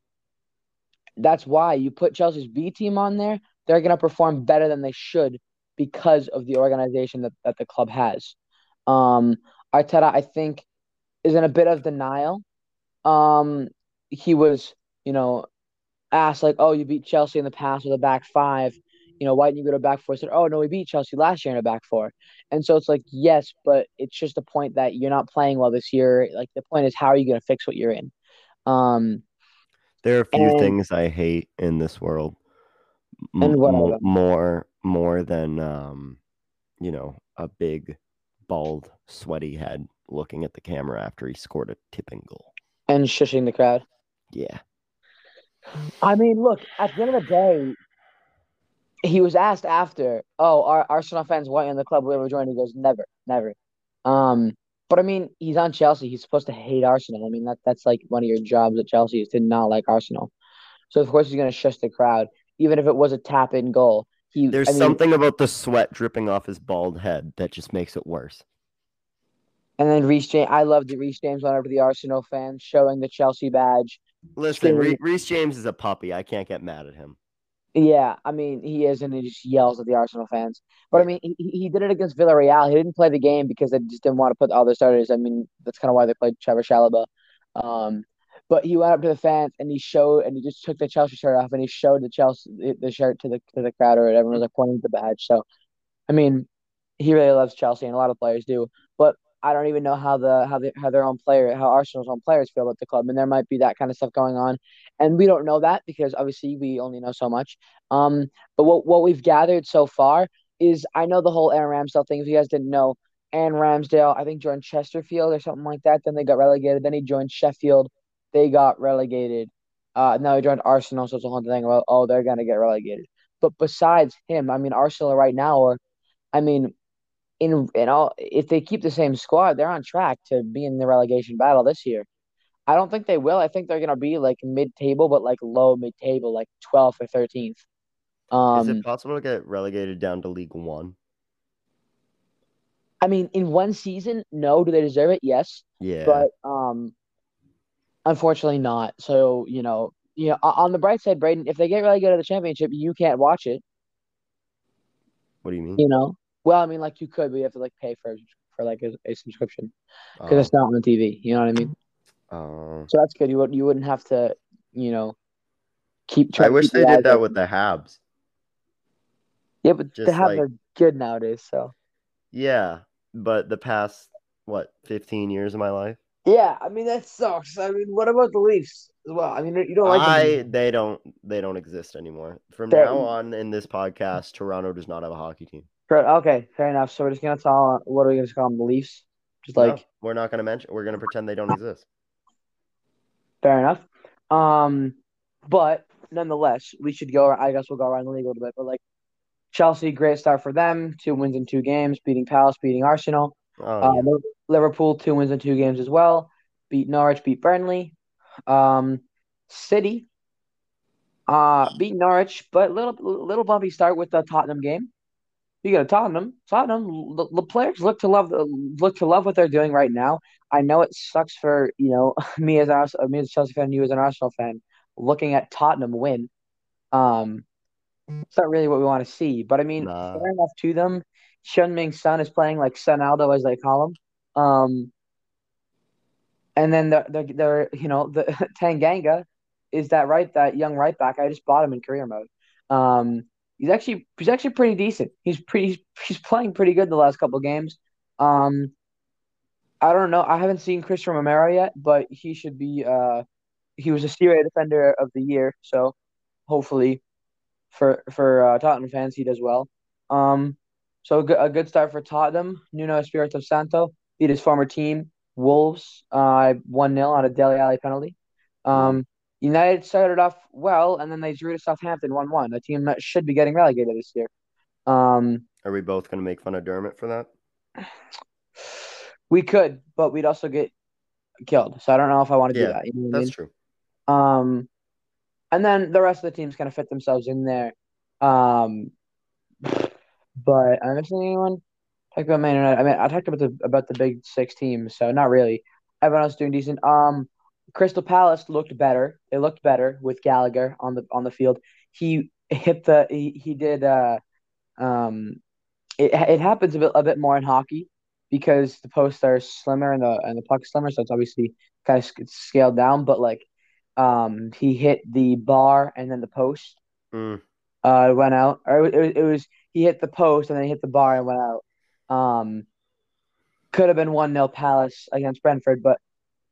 that's why you put Chelsea's B team on there, they're going to perform better than they should because of the organization that, that the club has. Um, Arteta, I think, is in a bit of denial. Um, he was, you know, asked like, "Oh, you beat Chelsea in the past with a back five. You know, why didn't you go to back four? I said, "Oh no, we beat Chelsea last year in a back four. And so it's like, yes, but it's just the point that you're not playing well this year. Like the point is, how are you going to fix what you're in? Um, there are a few and, things I hate in this world. M- and more, more, more than um, you know, a big, bald, sweaty head looking at the camera after he scored a tipping goal and shushing the crowd. Yeah. I mean, look, at the end of the day, he was asked after, "Oh, are Arsenal fans want you in the club? Will ever join?" He goes, "Never, never." Um, but I mean, he's on Chelsea. He's supposed to hate Arsenal. I mean, that that's like one of your jobs at Chelsea is to not like Arsenal. So of course he's going to shush the crowd, even if it was a tap in goal. He, There's I mean, something about the sweat dripping off his bald head that just makes it worse. And then Reece James, I love the Reece James went over to the Arsenal fans, showing the Chelsea badge. Listen, Reece James is a puppy. I can't get mad at him. Yeah, I mean he is, and he just yells at the Arsenal fans. But I mean, he, he did it against Villarreal. He didn't play the game because they just didn't want to put all their starters. I mean, that's kind of why they played Trevor Chalobah. Um, but he went up to the fans and he showed, and he just took the Chelsea shirt off, and he showed the Chelsea the shirt to the to the crowd, or everyone was like pointing to the badge. So, I mean, he really loves Chelsea, and a lot of players do. I don't even know how the how the how their own player how Arsenal's own players feel about the club, and there might be that kind of stuff going on, and we don't know that because obviously we only know so much. Um, but what what we've gathered so far is I know the whole Aaron Ramsdale thing. If you guys didn't know, Aaron Ramsdale I think joined Chesterfield or something like that. Then they got relegated. Then he joined Sheffield. They got relegated. Uh, now he joined Arsenal, so it's a whole thing about oh they're gonna get relegated. But besides him, I mean Arsenal right now are, I mean in in all if they keep the same squad, they're on track to be in the relegation battle this year. I don't think they will. I think they're gonna be like mid table, but like low mid table, like twelfth or thirteenth. Um, Is it um, possible to get relegated down to League One? I mean, in one season, no. Do they deserve it? Yes. Yeah. But um, unfortunately, not. So you know, you know, on the bright side, Braden, if they get relegated to the championship, you can't watch it. What do you mean? You know, well, I mean, like you could, but you have to like pay for for like a, a subscription because it's not on the TV. You know what I mean? Uh, so that's good. You would you wouldn't have to, you know, keep. I wish they did that with the Habs. Yeah, but Just the Habs like, are good nowadays. So. Yeah, but the past what fifteen years of my life. Yeah, I mean that sucks. I mean, what about the Leafs as well? I mean, you don't like. I them. they don't they don't exist anymore. From They're, now on in this podcast, Toronto does not have a hockey team. Okay, fair enough. So we're just gonna tell what are we gonna call them? The Leafs? Just like no, we're not gonna mention. We're gonna pretend they don't exist. Fair enough. Um, but nonetheless, we should go. I guess we'll go around the league a little bit. But like Chelsea, great start for them. Two wins in two games, beating Palace, beating Arsenal. Oh, uh. Liverpool, two wins in two games as well. Beat Norwich, beat Burnley. Um, City. Uh, beat Norwich, but little little bumpy start with the Tottenham game. You got to Tottenham. Tottenham. The, the players look to love look to love what they're doing right now. I know it sucks for you know me as an me as a Chelsea fan, you as an Arsenal fan, looking at Tottenham win. Um, it's not really what we want to see. But I mean, Nah. fair enough to them. Ming Son is playing like Sonaldo, as they call him. Um, and then the the the you know the Tanganga is that right that young right back. I just bought him in career mode. Um, he's actually he's actually pretty decent. He's pretty he's, playing pretty good the last couple games. Um, I don't know. I haven't seen Cristian Romero yet, but he should be. Uh, he was a Serie A defender of the year, so hopefully for for uh, Tottenham fans, he does well. Um, so a good, start for Tottenham. Nuno Espirito Santo beat his former team Wolves uh one 0 on a Dele Alli penalty. Um, United started off well, and then they drew to Southampton one one, a team that should be getting relegated this year. Um, Are we both going to make fun of Dermot for that? we could, but we'd also get killed. So I don't know if I want to Yeah, do that. You know what I That's mean? true. Um, and then the rest of the teams kind of fit themselves in there. Um, but am I missing anyone? Talk about Man United. I mean, I talked about the about the big six teams, so not really. Everyone else doing decent. Um, Crystal Palace looked better. They looked better with Gallagher on the on the field. He hit the he, he did uh um it it happens a bit a bit more in hockey because the posts are slimmer and the and the puck slimmer, so it's obviously kind of scaled down. But like, um, he hit the bar and then the post Mm, uh went out, or it, was- it was he hit the post and then he hit the bar and went out. Um, could have been one 0 Palace against Brentford, but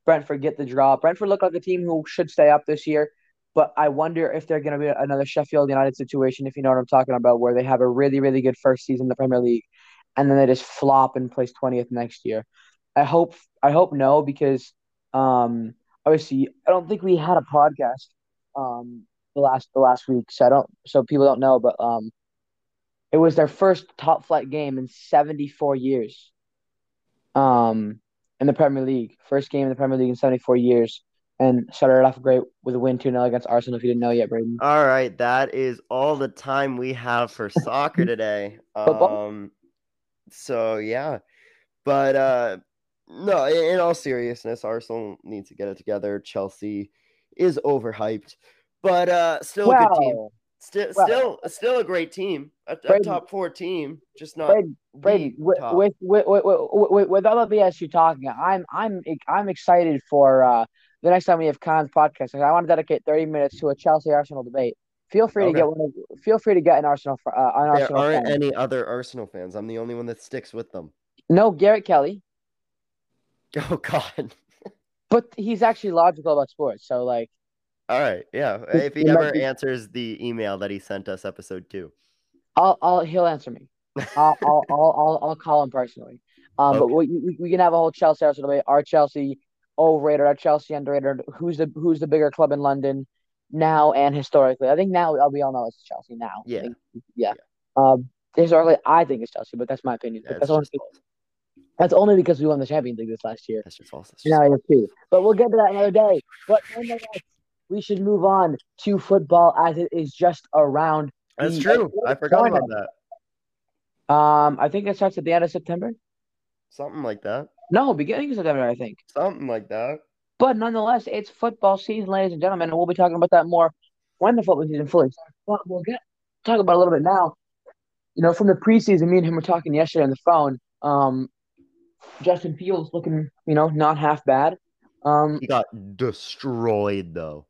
Brentford get the draw. Brentford look like a team who should stay up this year, but I wonder if they're going to be another Sheffield United situation, if you know what I'm talking about, where they have a really really good first season in the Premier League, and then they just flop and place twentieth next year. I hope I hope no because um obviously I don't think we had a podcast um the last the last week, so I don't so people don't know, but um it was their first top flight game in 74 years. Um in the Premier League. First game in the Premier League in 74 years. And started off great with a win 2 0 against Arsenal if you didn't know yet, Braden. All right, that is all the time we have for soccer today. Um, so yeah, but uh, no, in, in all seriousness, Arsenal needs to get it together. Chelsea is overhyped, but uh, still a good team. Still, well. still, still a great team. A, a Braden- top four team, just not Braden, Braden, with, with, with, with, with, all the BS you're talking, I'm I'm I'm excited for uh, the next time we have Khan's podcast. I want to dedicate 30 minutes to a Chelsea Arsenal debate. Feel free Okay. to get one. Of, feel free to get an Arsenal uh, an there Arsenal aren't fan. any other Arsenal fans. I'm the only one that sticks with them. No, Garrett Kelly, Oh God. but he's actually logical about sports. So like, All right, yeah. If he he ever be- answers the email that he sent us, episode two. I'll I'll he'll answer me. I'll I'll I'll I'll, I'll call him personally. Um, but we, we we can have a whole Chelsea Arsenal debate. Our Chelsea overrated, our Chelsea underrated. Who's the who's the bigger club in London now and historically? I think now we all know it's Chelsea now. Yeah. think- yeah. Um, historically, I think it's Chelsea, but that's my opinion. Yeah, that's only that's only because we won the Champions League this last year. That's just false. That's just Now I have two. But we'll get to that another day. But nonetheless, we should move on to football as it is just around. That's the- true. I forgot corner. about that. Um, I think it starts at the end of September. Something like that. No, beginning of September, I think. Something like that. But nonetheless, it's football season, ladies and gentlemen, and we'll be talking about that more when the football season fully starts. But we'll get talk about it a little bit now. You know, from the preseason, me and him were talking yesterday on the phone. Um, Justin Fields looking, you know, not half bad. Um, He got destroyed though.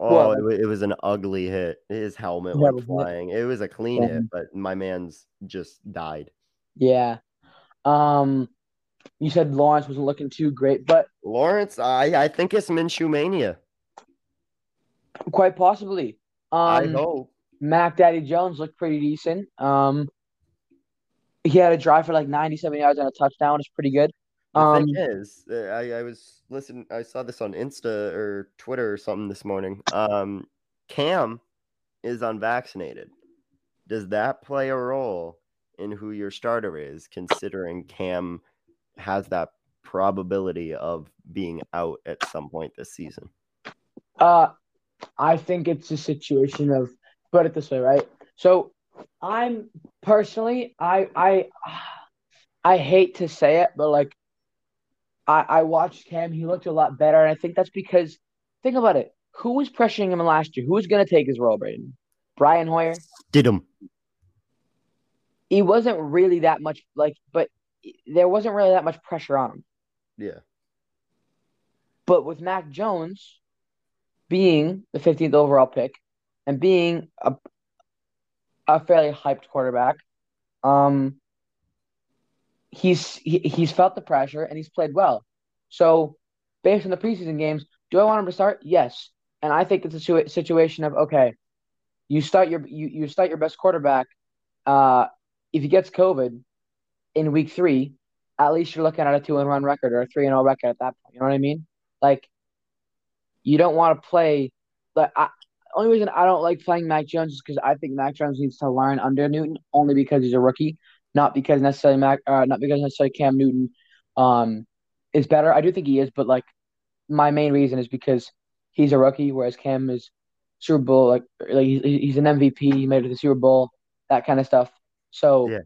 Oh, Well- it, it was an ugly hit. His helmet Yeah, went flying. It was a clean Yeah. hit, but my man's just died. yeah. Um, you said Lawrence wasn't looking too great, but Lawrence, I I think it's Minshew mania. quite possibly. I Um, hope. Mac Daddy Jones looked pretty decent. Um, he had a drive for like 97 yards and a touchdown. It's pretty good. The Um, thing is, uh, I, I was listening. I saw this on Insta or Twitter or something this morning. Um, Cam is unvaccinated. Does that play a role in who your starter is, considering Cam has that probability of being out at some point this season? Uh, I think it's a situation of put it this way, right? So I'm personally, I I I hate to say it, but like I I watched Cam, he looked a lot better, and I think that's because think about it. Who was pressuring him last year? Who was going to take his role, Braden? Brian Hoyer. Did him? He wasn't really that much like, but there wasn't really that much pressure on him. Yeah. But with Mac Jones being the 15th overall pick and being a a fairly hyped quarterback, um, he's he, he's felt the pressure and he's played well. So, based on the preseason games, do I want him to start? Yes, and I think it's a situation of okay, you start your you, you start your best quarterback. Uh, if he gets COVID in week three, at least you're looking at a two and one record or a three and zero record at that point. You know what I mean? Like, you don't want to play. Like, I, only reason I don't like playing Mac Jones is because I think Mac Jones needs to learn under Newton, only because he's a rookie, not because necessarily Mac, uh, not because necessarily Cam Newton, um, is better. I do think he is, but like, my main reason is because he's a rookie, whereas Cam is Super Bowl like like he's, he's an MVP. He made it to the Super Bowl, that kind of stuff. So, Yeah.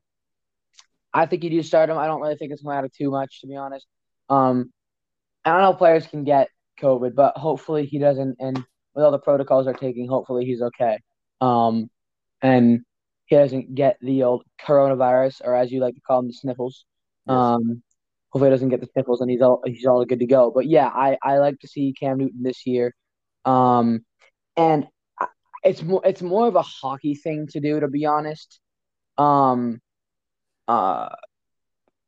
I think you do start him. I don't really think it's going to matter too much, to be honest. Um, I don't know players can get COVID, but hopefully he doesn't. And with all the protocols they're taking, hopefully he's okay. Um, and he doesn't get the old coronavirus, or as you like to call them, the sniffles. Yes. Um, hopefully he doesn't get the sniffles, and he's all he's all good to go. But yeah, I I like to see Cam Newton this year. Um, and it's more it's more of a hockey thing to do, to be honest. Um, uh,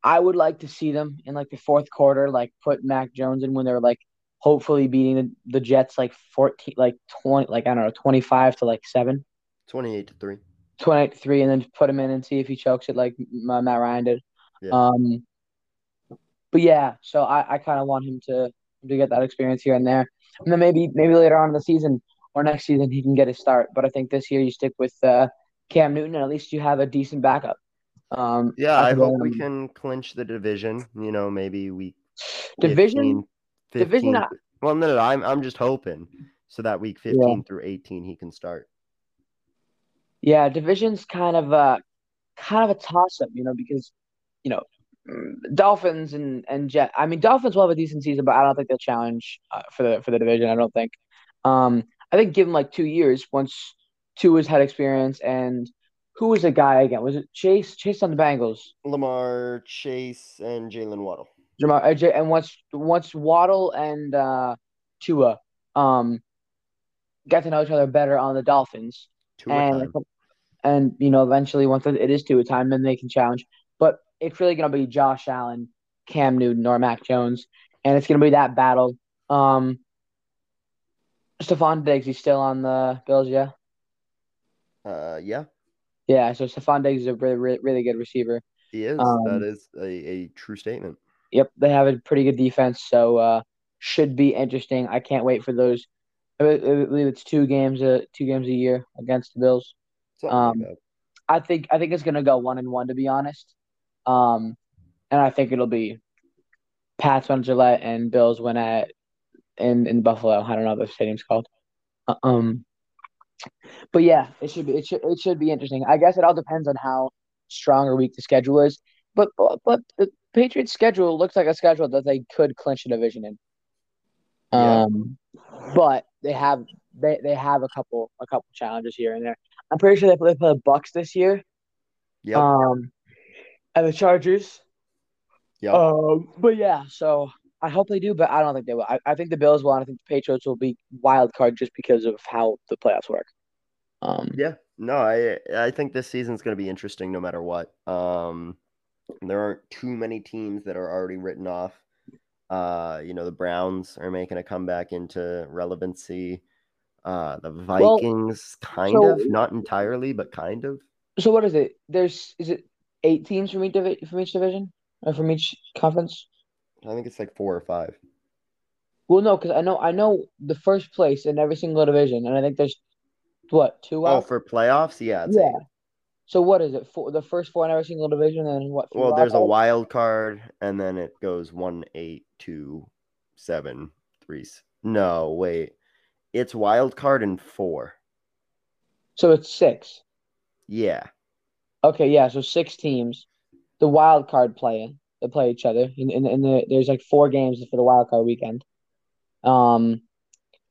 I would like to see them in like the fourth quarter, like put Mac Jones in when they're like hopefully beating the, the Jets like 14, like 20, like I don't know, 25 to like seven, 28 to 3. 28 to three, and then put him in and see if he chokes it like Matt Ryan did. Yeah. Um, but yeah, so I, I kind of want him to to get that experience here and there, and then maybe maybe later on in the season or next season he can get a start. But I think this year you stick with uh, Cam Newton, and at least you have a decent backup. Um, Yeah, I hope we can clinch the division. You know, maybe week Division? 15, Division, 15 I- Well, no, no, I'm I'm just hoping so that week 15 through 18 he can start. Yeah, division's kind of a kind of a toss up, you know, because you know Dolphins and and Jet. I mean, Dolphins will have a decent season, but I don't think they'll challenge uh, for the for the division. I don't think. Um, I think give them like two years once two has had experience and who was the guy again? Was it Chase? Chase on the Bengals. Lamar, Chase, and Jaylen Waddle. Ja'Marr, uh, J- and once once Waddle and uh, Tua um get to know each other better on the Dolphins, at and time. And you know eventually once it is to a time then they can challenge but it's really going to be josh allen cam newton or mac jones and it's going to be that battle um Stefon Diggs, he's still on the Bills, yeah. Uh, yeah, Yeah, so Stefon Diggs is a really, really, really good receiver. he is. Um, that is a, a true statement. Yep, they have a pretty good defense, so uh, should be interesting. I can't wait for those. I I believe it's two games, uh, two games a year against the Bills. Um, like. I think I think it's gonna go one and one to be honest. Um, and I think it'll be Pats win at Gillette and Bills win at in in Buffalo. I don't know what the stadium's called. Uh, Um, but yeah, it should be it should it should be interesting. I guess it all depends on how strong or weak the schedule is. But but, but the Patriots' schedule looks like a schedule that they could clinch a division in. Yeah. Um, but they have they, they have a couple a couple challenges here and there. I'm pretty sure they play, play the Bucs this year. Yep. Um, and the Chargers. yep. Um, but yeah, so I hope they do, but I don't think they will. I, I think the Bills will, and I think the Patriots will be wild card just because of how the playoffs work. Um, Yeah, no, I I think this season's going to be interesting no matter what. Um, there aren't too many teams that are already written off. Uh, you know, the Browns are making a comeback into relevancy. Uh, the Well, Vikings, kind so- of, not entirely, but kind of. so what is it? There's is it eight teams from each divi- from each division or from each conference? I think it's like four or five. Well, no, because I know I know the first place in every single division, and I think there's what two Oh, out. for playoffs, yeah, it's yeah. eight. So what is it? For the first four in every single division, and what? Well, there's a wild card, and then it goes one, eight, two, seven, three. No, wait, It's wild card and four. So it's six. Yeah. Okay, yeah. So six teams. The wild card play they play each other. In in, in the there's like four games for the wild card weekend. Um,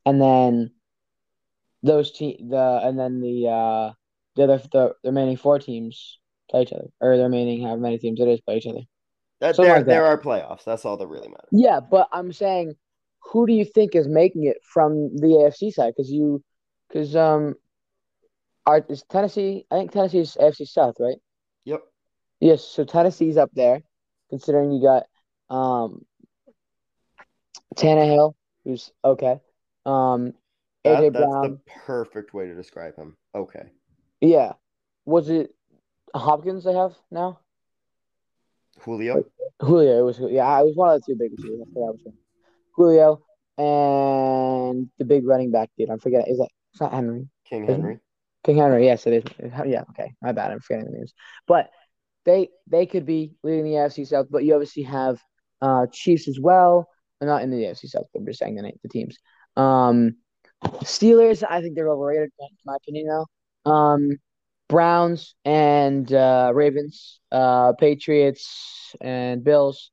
and then those te- the and then the uh the other the, remaining four teams play each other, or the remaining however many teams it is play each other. That, there, like that. there are playoffs. That's all that really matters. Yeah, but I'm saying, who do you think is making it from the AFC side? Because you, because um, are is Tennessee? I think Tennessee is AFC South, right? Yep. Yes. So Tennessee's up there, considering you got um, Tannehill, who's okay. Um, That- AJ that's Brown. the perfect way to describe him. Okay. Yeah. Was it Hopkins they have now? Julio. Julio. It was yeah. It was one of the two big receivers. Julio and the big running back dude. I'm forgetting. Is that it's not Henry? King Henry. King Henry. Yes, it is. Yeah. Okay. My bad. I'm forgetting the names. But they they could be leading the AFC South. But you obviously have uh Chiefs as well. They're not in the AFC South. But I'm just saying the name, the teams. Um, Steelers. I think they're overrated, in my opinion. Now. Um, Browns and uh, Ravens, uh, Patriots and Bills,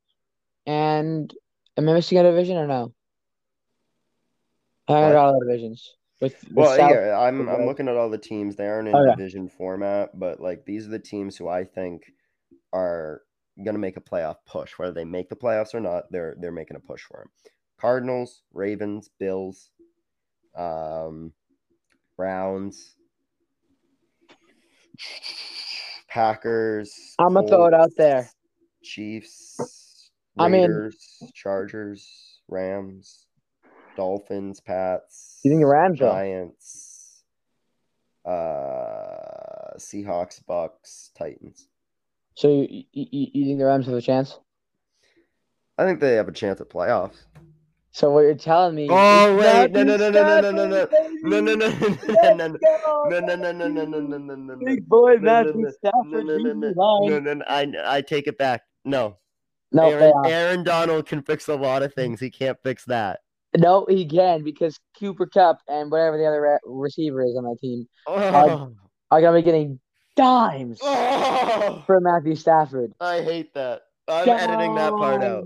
and am I missing a division or no? I got all the divisions with Well, South. yeah, I'm I'm looking at all the teams. They aren't in yeah. division format, but like these are the teams who I think are gonna make a playoff push. Whether they make the playoffs or not, they're they're making a push for them. Cardinals, Ravens, Bills, um, Browns, Packers. I'm gonna throw it out there. Chiefs, I mean- Chargers, Rams, Dolphins, Pats. You think the Rams? Giants, uh, Seahawks, Bucs, Titans. So you, you, you think the Rams have a chance? I think they have a chance at playoffs. So what you're telling me? Oh, wait, no, Matthew no, no, no, no, no, no, Stafford, No, no, no, no, baby! no, no, Let's go! no, no, no, no, no, no, no, no, no, no. Big boy No, no, Matthew no, Stafford No, no, no, leading no, the line. no, no, no, I, I take it back. No, No, Aaron. Aaron Donald can fix a lot of things. He can't fix that. No, he can because Cooper Kupp and whatever the other re- receiver is on that team Oh, are gonna be getting dimes oh, for Matthew Stafford. I hate that. I'm editing that part out.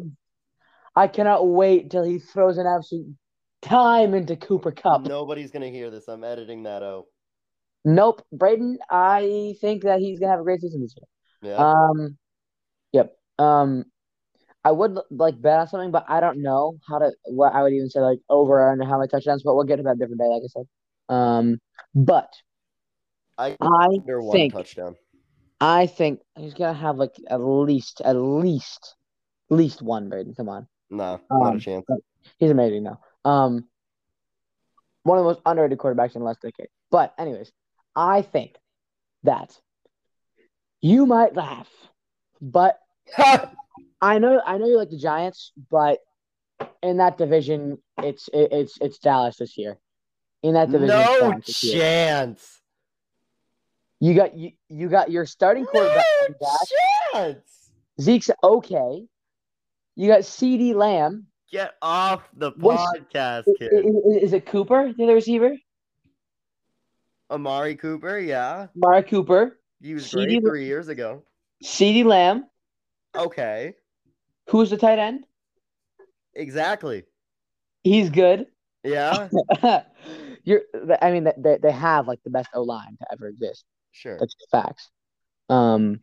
I cannot wait till he throws an absolute time into Cooper Kupp. Nobody's gonna hear this. I'm editing that out. Nope, Braden. I think that he's gonna have a great season this year. Yeah. Um, yep. Um, I would like bet on something, but I don't know how to. What I would even say like over or under how many touchdowns, but we'll get to that different day, like I said. Um, but I I under one think touchdown. I think he's gonna have like at least at least at least one. Braden, come on, No, not Um, a chance. he's amazing now. Um, one of the most underrated quarterbacks in the last decade. But anyways, I think that you might laugh, but I know I know you like the Giants, but in that division, it's it, it's it's Dallas this year. In that division, no Dallas this year. chance. You got you, you got your starting quarterback No chance. Zeke's okay. You got CeeDee Lamb. Get off the What's- podcast, I- kid. i- Is, it Cooper, the other receiver? Amari Cooper, yeah. Mara Cooper, He was CD great three years ago. CeeDee Lamb. Okay. Who's the tight end? Exactly. He's good. Yeah. You're. I mean, they they have like the best O line to ever exist. Sure. That's just facts. Um,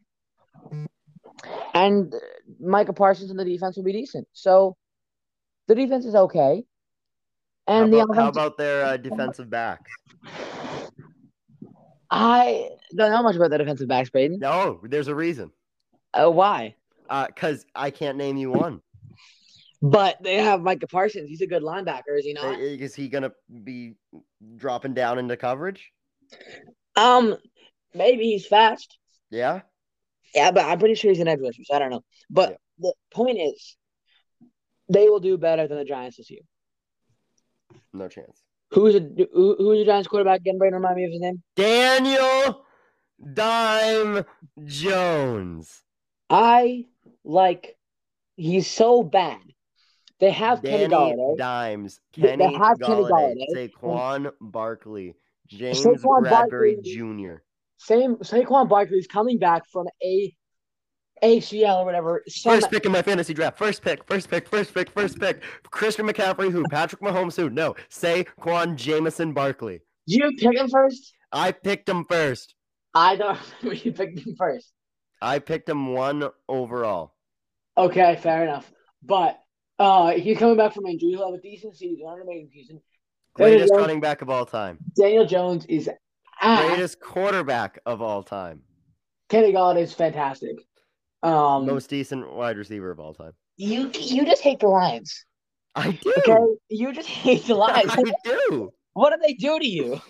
and Micah Parsons and the defense will be decent. So the defense is okay. How And the about, how offense, about their uh, defensive backs? I don't know much about the defensive backs, Braden. No, there's a reason. Uh, why? Uh, cause I can't name you one. But they have Micah Parsons. He's a good linebacker, is he Uh, not? Is he gonna be dropping down into coverage? Um, maybe he's fast. Yeah. Yeah, but I'm pretty sure he's an edge rusher, so I don't know. But Yeah. the point is, they will do better than the Giants this year. No chance. Who's a who, who's the Giants quarterback again? Braden, remind me of his name. Daniel Dime Jones. I like. He's so bad They have Kenny Golladay. Dimes, They- they Kenny have Kenny Golladay, Golladay. Saquon Barkley, James Saquon Bradbury Barkley- Jr. Same Saquon Barkley is coming back from a ACL or whatever. Some, First pick in my fantasy draft. First pick, first pick, first pick, first pick. Christian McCaffrey, who? Patrick Mahomes, who? No. Saquon Jamison Barkley. you pick him first. I picked him first. I don't remember you picked him first. I picked him one overall. Okay, fair enough. But uh, he's coming back from injury. He'll have a decent season, not an amazing season. Daniel Greatest Jones, running back of all time. Daniel Jones is ass. Greatest quarterback of all time. Kenny Golladay is fantastic. Um, Most decent wide receiver of all time. you you just hate the Lions. I do. Okay, you just hate the Lions. I do. what did they do to you?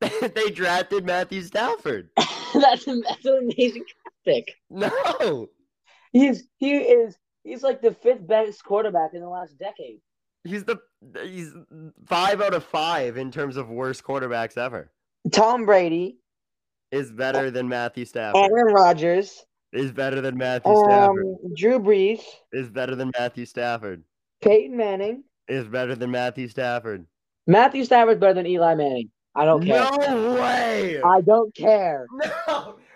they drafted Matthew Stafford. that's that's an amazing pick. No. He's he is he's like the fifth best quarterback in the last decade. He's the he's five out of five in terms of worst quarterbacks ever. Tom Brady, Is better than Matthew Stafford. Aaron Rodgers, Is better than Matthew Stafford. um, Drew Brees, Is better than Matthew Stafford. Peyton Manning. Is better than Matthew Stafford. Matthew Stafford's better than Eli Manning. I don't care. No way. I don't care. No.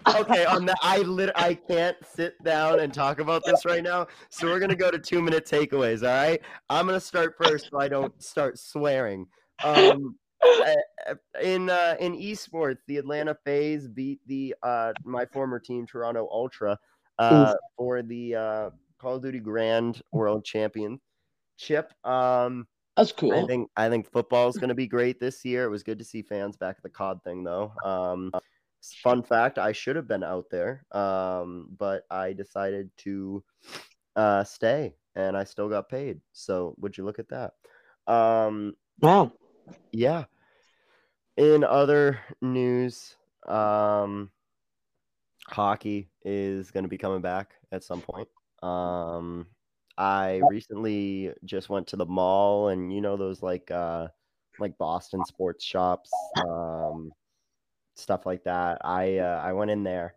Okay, on that, I lit- I can't sit down and talk about this right now. So we're gonna go to two minute takeaways. All right, I'm gonna start first, so I don't start swearing. Um, uh, in uh, in esports, the Atlanta FaZe beat the uh, my former team Toronto Ultra uh, for the uh, Call of Duty Grand World Championship. Um, That's cool. I think I think football is going to be great this year. It was good to see fans back at the COD thing, though. Um, fun fact: I should have been out there, um, but I decided to uh, stay, and I still got paid. So, would you look at that? Um, wow. yeah. In other news, um, hockey is going to be coming back at some point. Um, I recently just went to the mall, and you know those like uh, like Boston sports shops, um, stuff like that. I uh, I went in there,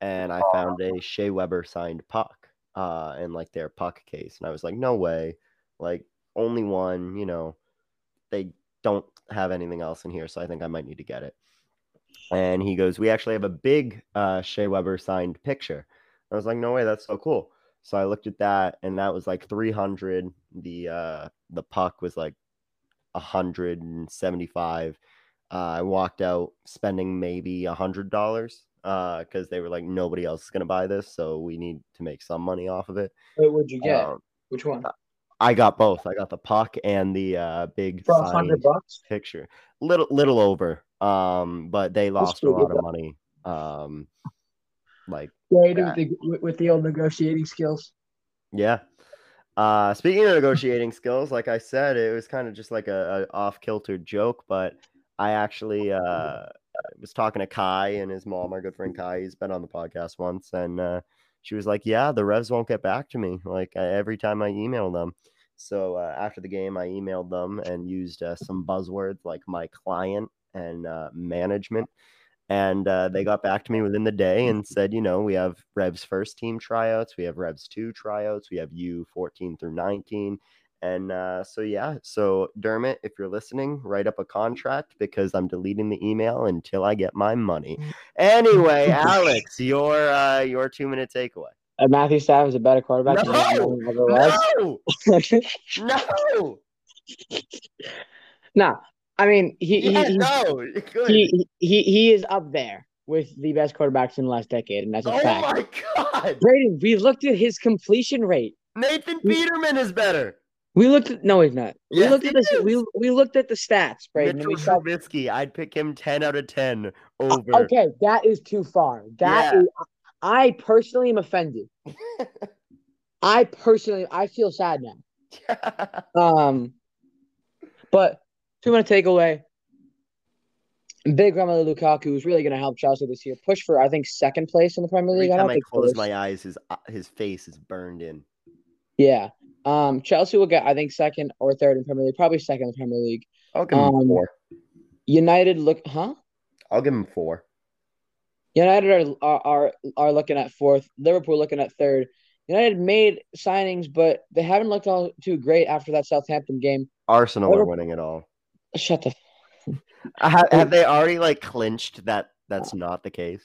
and I found a Shea Weber signed puck, uh, in like their puck case, and I was like, no way, like only one, you know, they don't have anything else in here, so I think I might need to get it. And he goes, We actually have a big uh, Shea Weber signed picture. I was like, No way, that's so cool. So I looked at that, and that was like 300. The uh, the puck was like 175. Uh, I walked out spending maybe a hundred dollars uh, because they were like, nobody else is gonna buy this, so we need to make some money off of it. What'd you get? Um, Which one? I got both. I got the puck and the uh, big For a signed hundred bucks. picture. Little little over. Um, but they lost a lot of money. Um, like with the with, with the old negotiating skills. yeah. Uh, speaking of negotiating skills, like I said, it was kind of just like a, a off kilter joke, but I actually uh was talking to Kai and his mom, our good friend Kai. He's been on the podcast once, and uh, she was like, "Yeah, the Revs won't get back to me. Like I, every time I email them." So uh, after the game, I emailed them and used uh, some buzzwords like my client and uh, management, and uh, they got back to me within the day and said, you know, we have Revs first team tryouts, we have Revs two tryouts, we have U fourteen through nineteen. And uh, so yeah, so Dermot, if you're listening, write up a contract because I'm deleting the email until I get my money. Anyway, Alex, your uh, your two minute takeaway. Uh, Matthew Stafford is a better quarterback No! Eli ever was. No, no, no, I mean he he, yeah, he, no, good. he he he is up there with the best quarterbacks in the last decade, and that's a oh fact. Oh my god, Braden, we looked at his completion rate. Nathan Peterman is better. We looked at no, he's not. We Yes, looked at this. is. We we looked at the stats, Braden. and Mitchell we saw, Trubisky, I'd pick him ten out of ten over. okay, that is too far. That Yeah. is, I personally am offended. I personally, I feel sad now. Um, but two minute takeaway. Big Romelu Lukaku is really going to help Chelsea this year. Push for I think second place in the Premier Every League. I time don't I think close first. my eyes, his uh, his face is burned in. Yeah. Um, Chelsea will get I think second or third in Premier League. Probably second in Premier League. I'll give him Um, four. United look, huh? I'll give them four. United are, are are are looking at fourth. Liverpool looking at third. United made signings, but they haven't looked all too great after that Southampton game. Arsenal are winning it all. Shut the. Have, have they already like clinched that that's not the case?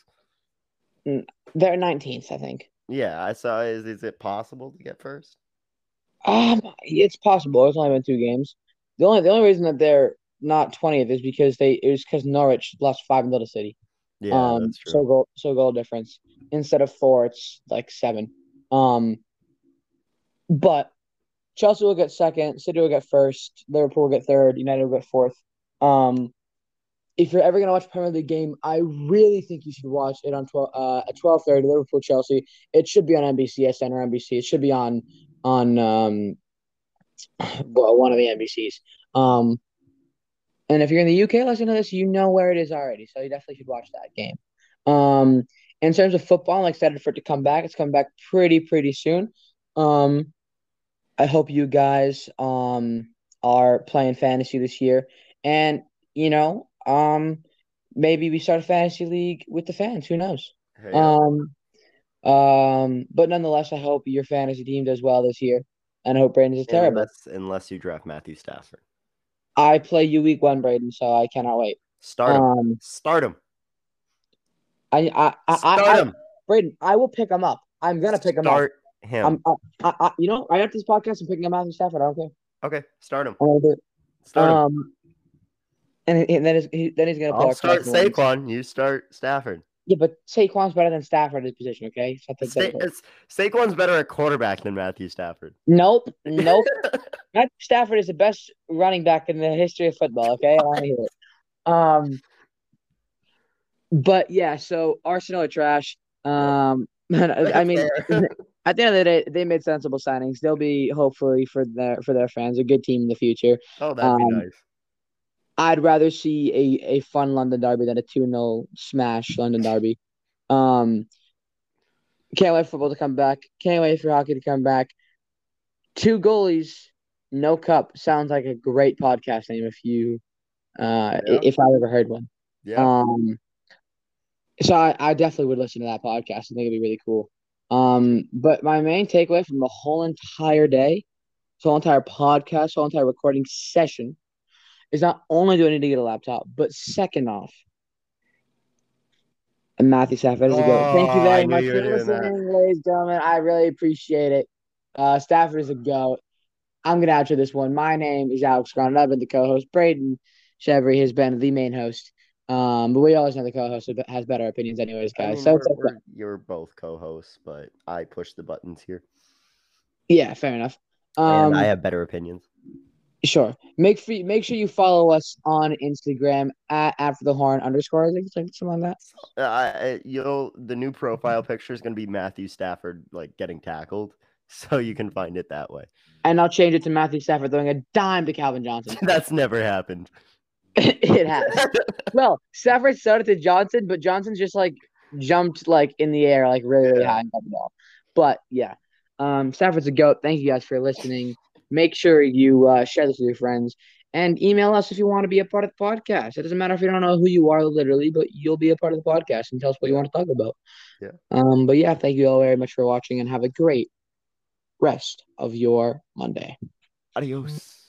They're nineteenth, I think. Yeah, I saw. Is is it possible to get first? Um, it's possible. It's only been two games. The only the only reason that they're not twentieth is because they it was because Norwich lost five nil to City. Yeah, um, that's true. so goal so goal difference instead of four, it's like seven. Um, but Chelsea will get second, City will get first, Liverpool will get third, United will get fourth. Um, if you're ever gonna watch a Premier League game, I really think you should watch it on twelve uh at twelve thirty Liverpool Chelsea. It should be on NBCSN or NBC. It should be on on um well, one of the NBCs. Um, and if you're in the UK listening to this, you know where it is already, so you definitely should watch that game. Um, in terms of football, I'm excited for it to come back. It's coming back pretty pretty soon. Um, I hope you guys um are playing fantasy this year, and you know um maybe we start a fantasy league with the fans. Who knows? Hey, Um, um, but nonetheless, I hope your fantasy team does well this year, and I hope Brandon's is terrible. unless unless you draft Matthew Stafford, I play you week one, Braden, so I cannot wait. start him. Um, start him. I, I, I, I, Start I him. Braden, I will pick him up. I'm gonna pick him up. Start him. I'm, I, I, I, you know, right after this podcast, I'm picking up Matthew Stafford. I don't care. okay, start him. I'm gonna do it. Start him. Um, and, and then he's, he, then he's gonna play. I'll start. Saquon. You start Stafford. Yeah, but Saquon's better than Stafford at his position. Okay, Sa- it's, Saquon's better at quarterback than Matthew Stafford. Nope, nope. Matthew Stafford is the best running back in the history of football. Okay, I want to hear it. Um, but yeah, so Arsenal are trash. Um, I mean, at the end of the day, they made sensible signings. They'll be hopefully for their for their fans a good team in the future. oh, that'd be um, nice. I'd rather see a, a fun London derby than a 2 0 smash London derby. Um, can't wait for football to come back. Can't wait for hockey to come back. Two goalies, no cup sounds like a great podcast name if you uh Yeah. if I ever heard one. Yeah. Um so I, I definitely would listen to that podcast. I think it'd be really cool. Um, but my main takeaway from the whole entire day, this whole entire podcast, whole entire recording session is not only do I need to get a laptop, but second off, and Matthew Stafford is a goat. Thank you Oh, very much you for doing that. listening, ladies and gentlemen. I really appreciate it. Uh, Stafford is a goat. I'm gonna outro this one. My name is Alex Grant. I've been the co-host. Braden Chevry has been the main host. Um, but we always know the co-host has better opinions, anyways, I guys. mean, so we're- we're- you're both co-hosts, but I push the buttons here, yeah, fair enough. Um, and I have better opinions. Sure. Make free, make sure you follow us on Instagram at after the horn underscore. I think it's like something like that. Uh, you'll the new profile picture is gonna be Matthew Stafford like getting tackled, so you can find it that way. And I'll change it to Matthew Stafford throwing a dime to Calvin Johnson. That's never happened. it has. Well, Stafford started to Johnson, but Johnson's just like jumped like in the air, like really, really high and got the ball. But yeah, um, Stafford's a goat. Thank you guys for listening. Make sure you uh, share this with your friends and email us if you want to be a part of the podcast. It doesn't matter if you don't know who you are, literally, but you'll be a part of the podcast and tell us what you want to talk about. Yeah. Um. But yeah, thank you all very much for watching and have a great rest of your Monday. Adios.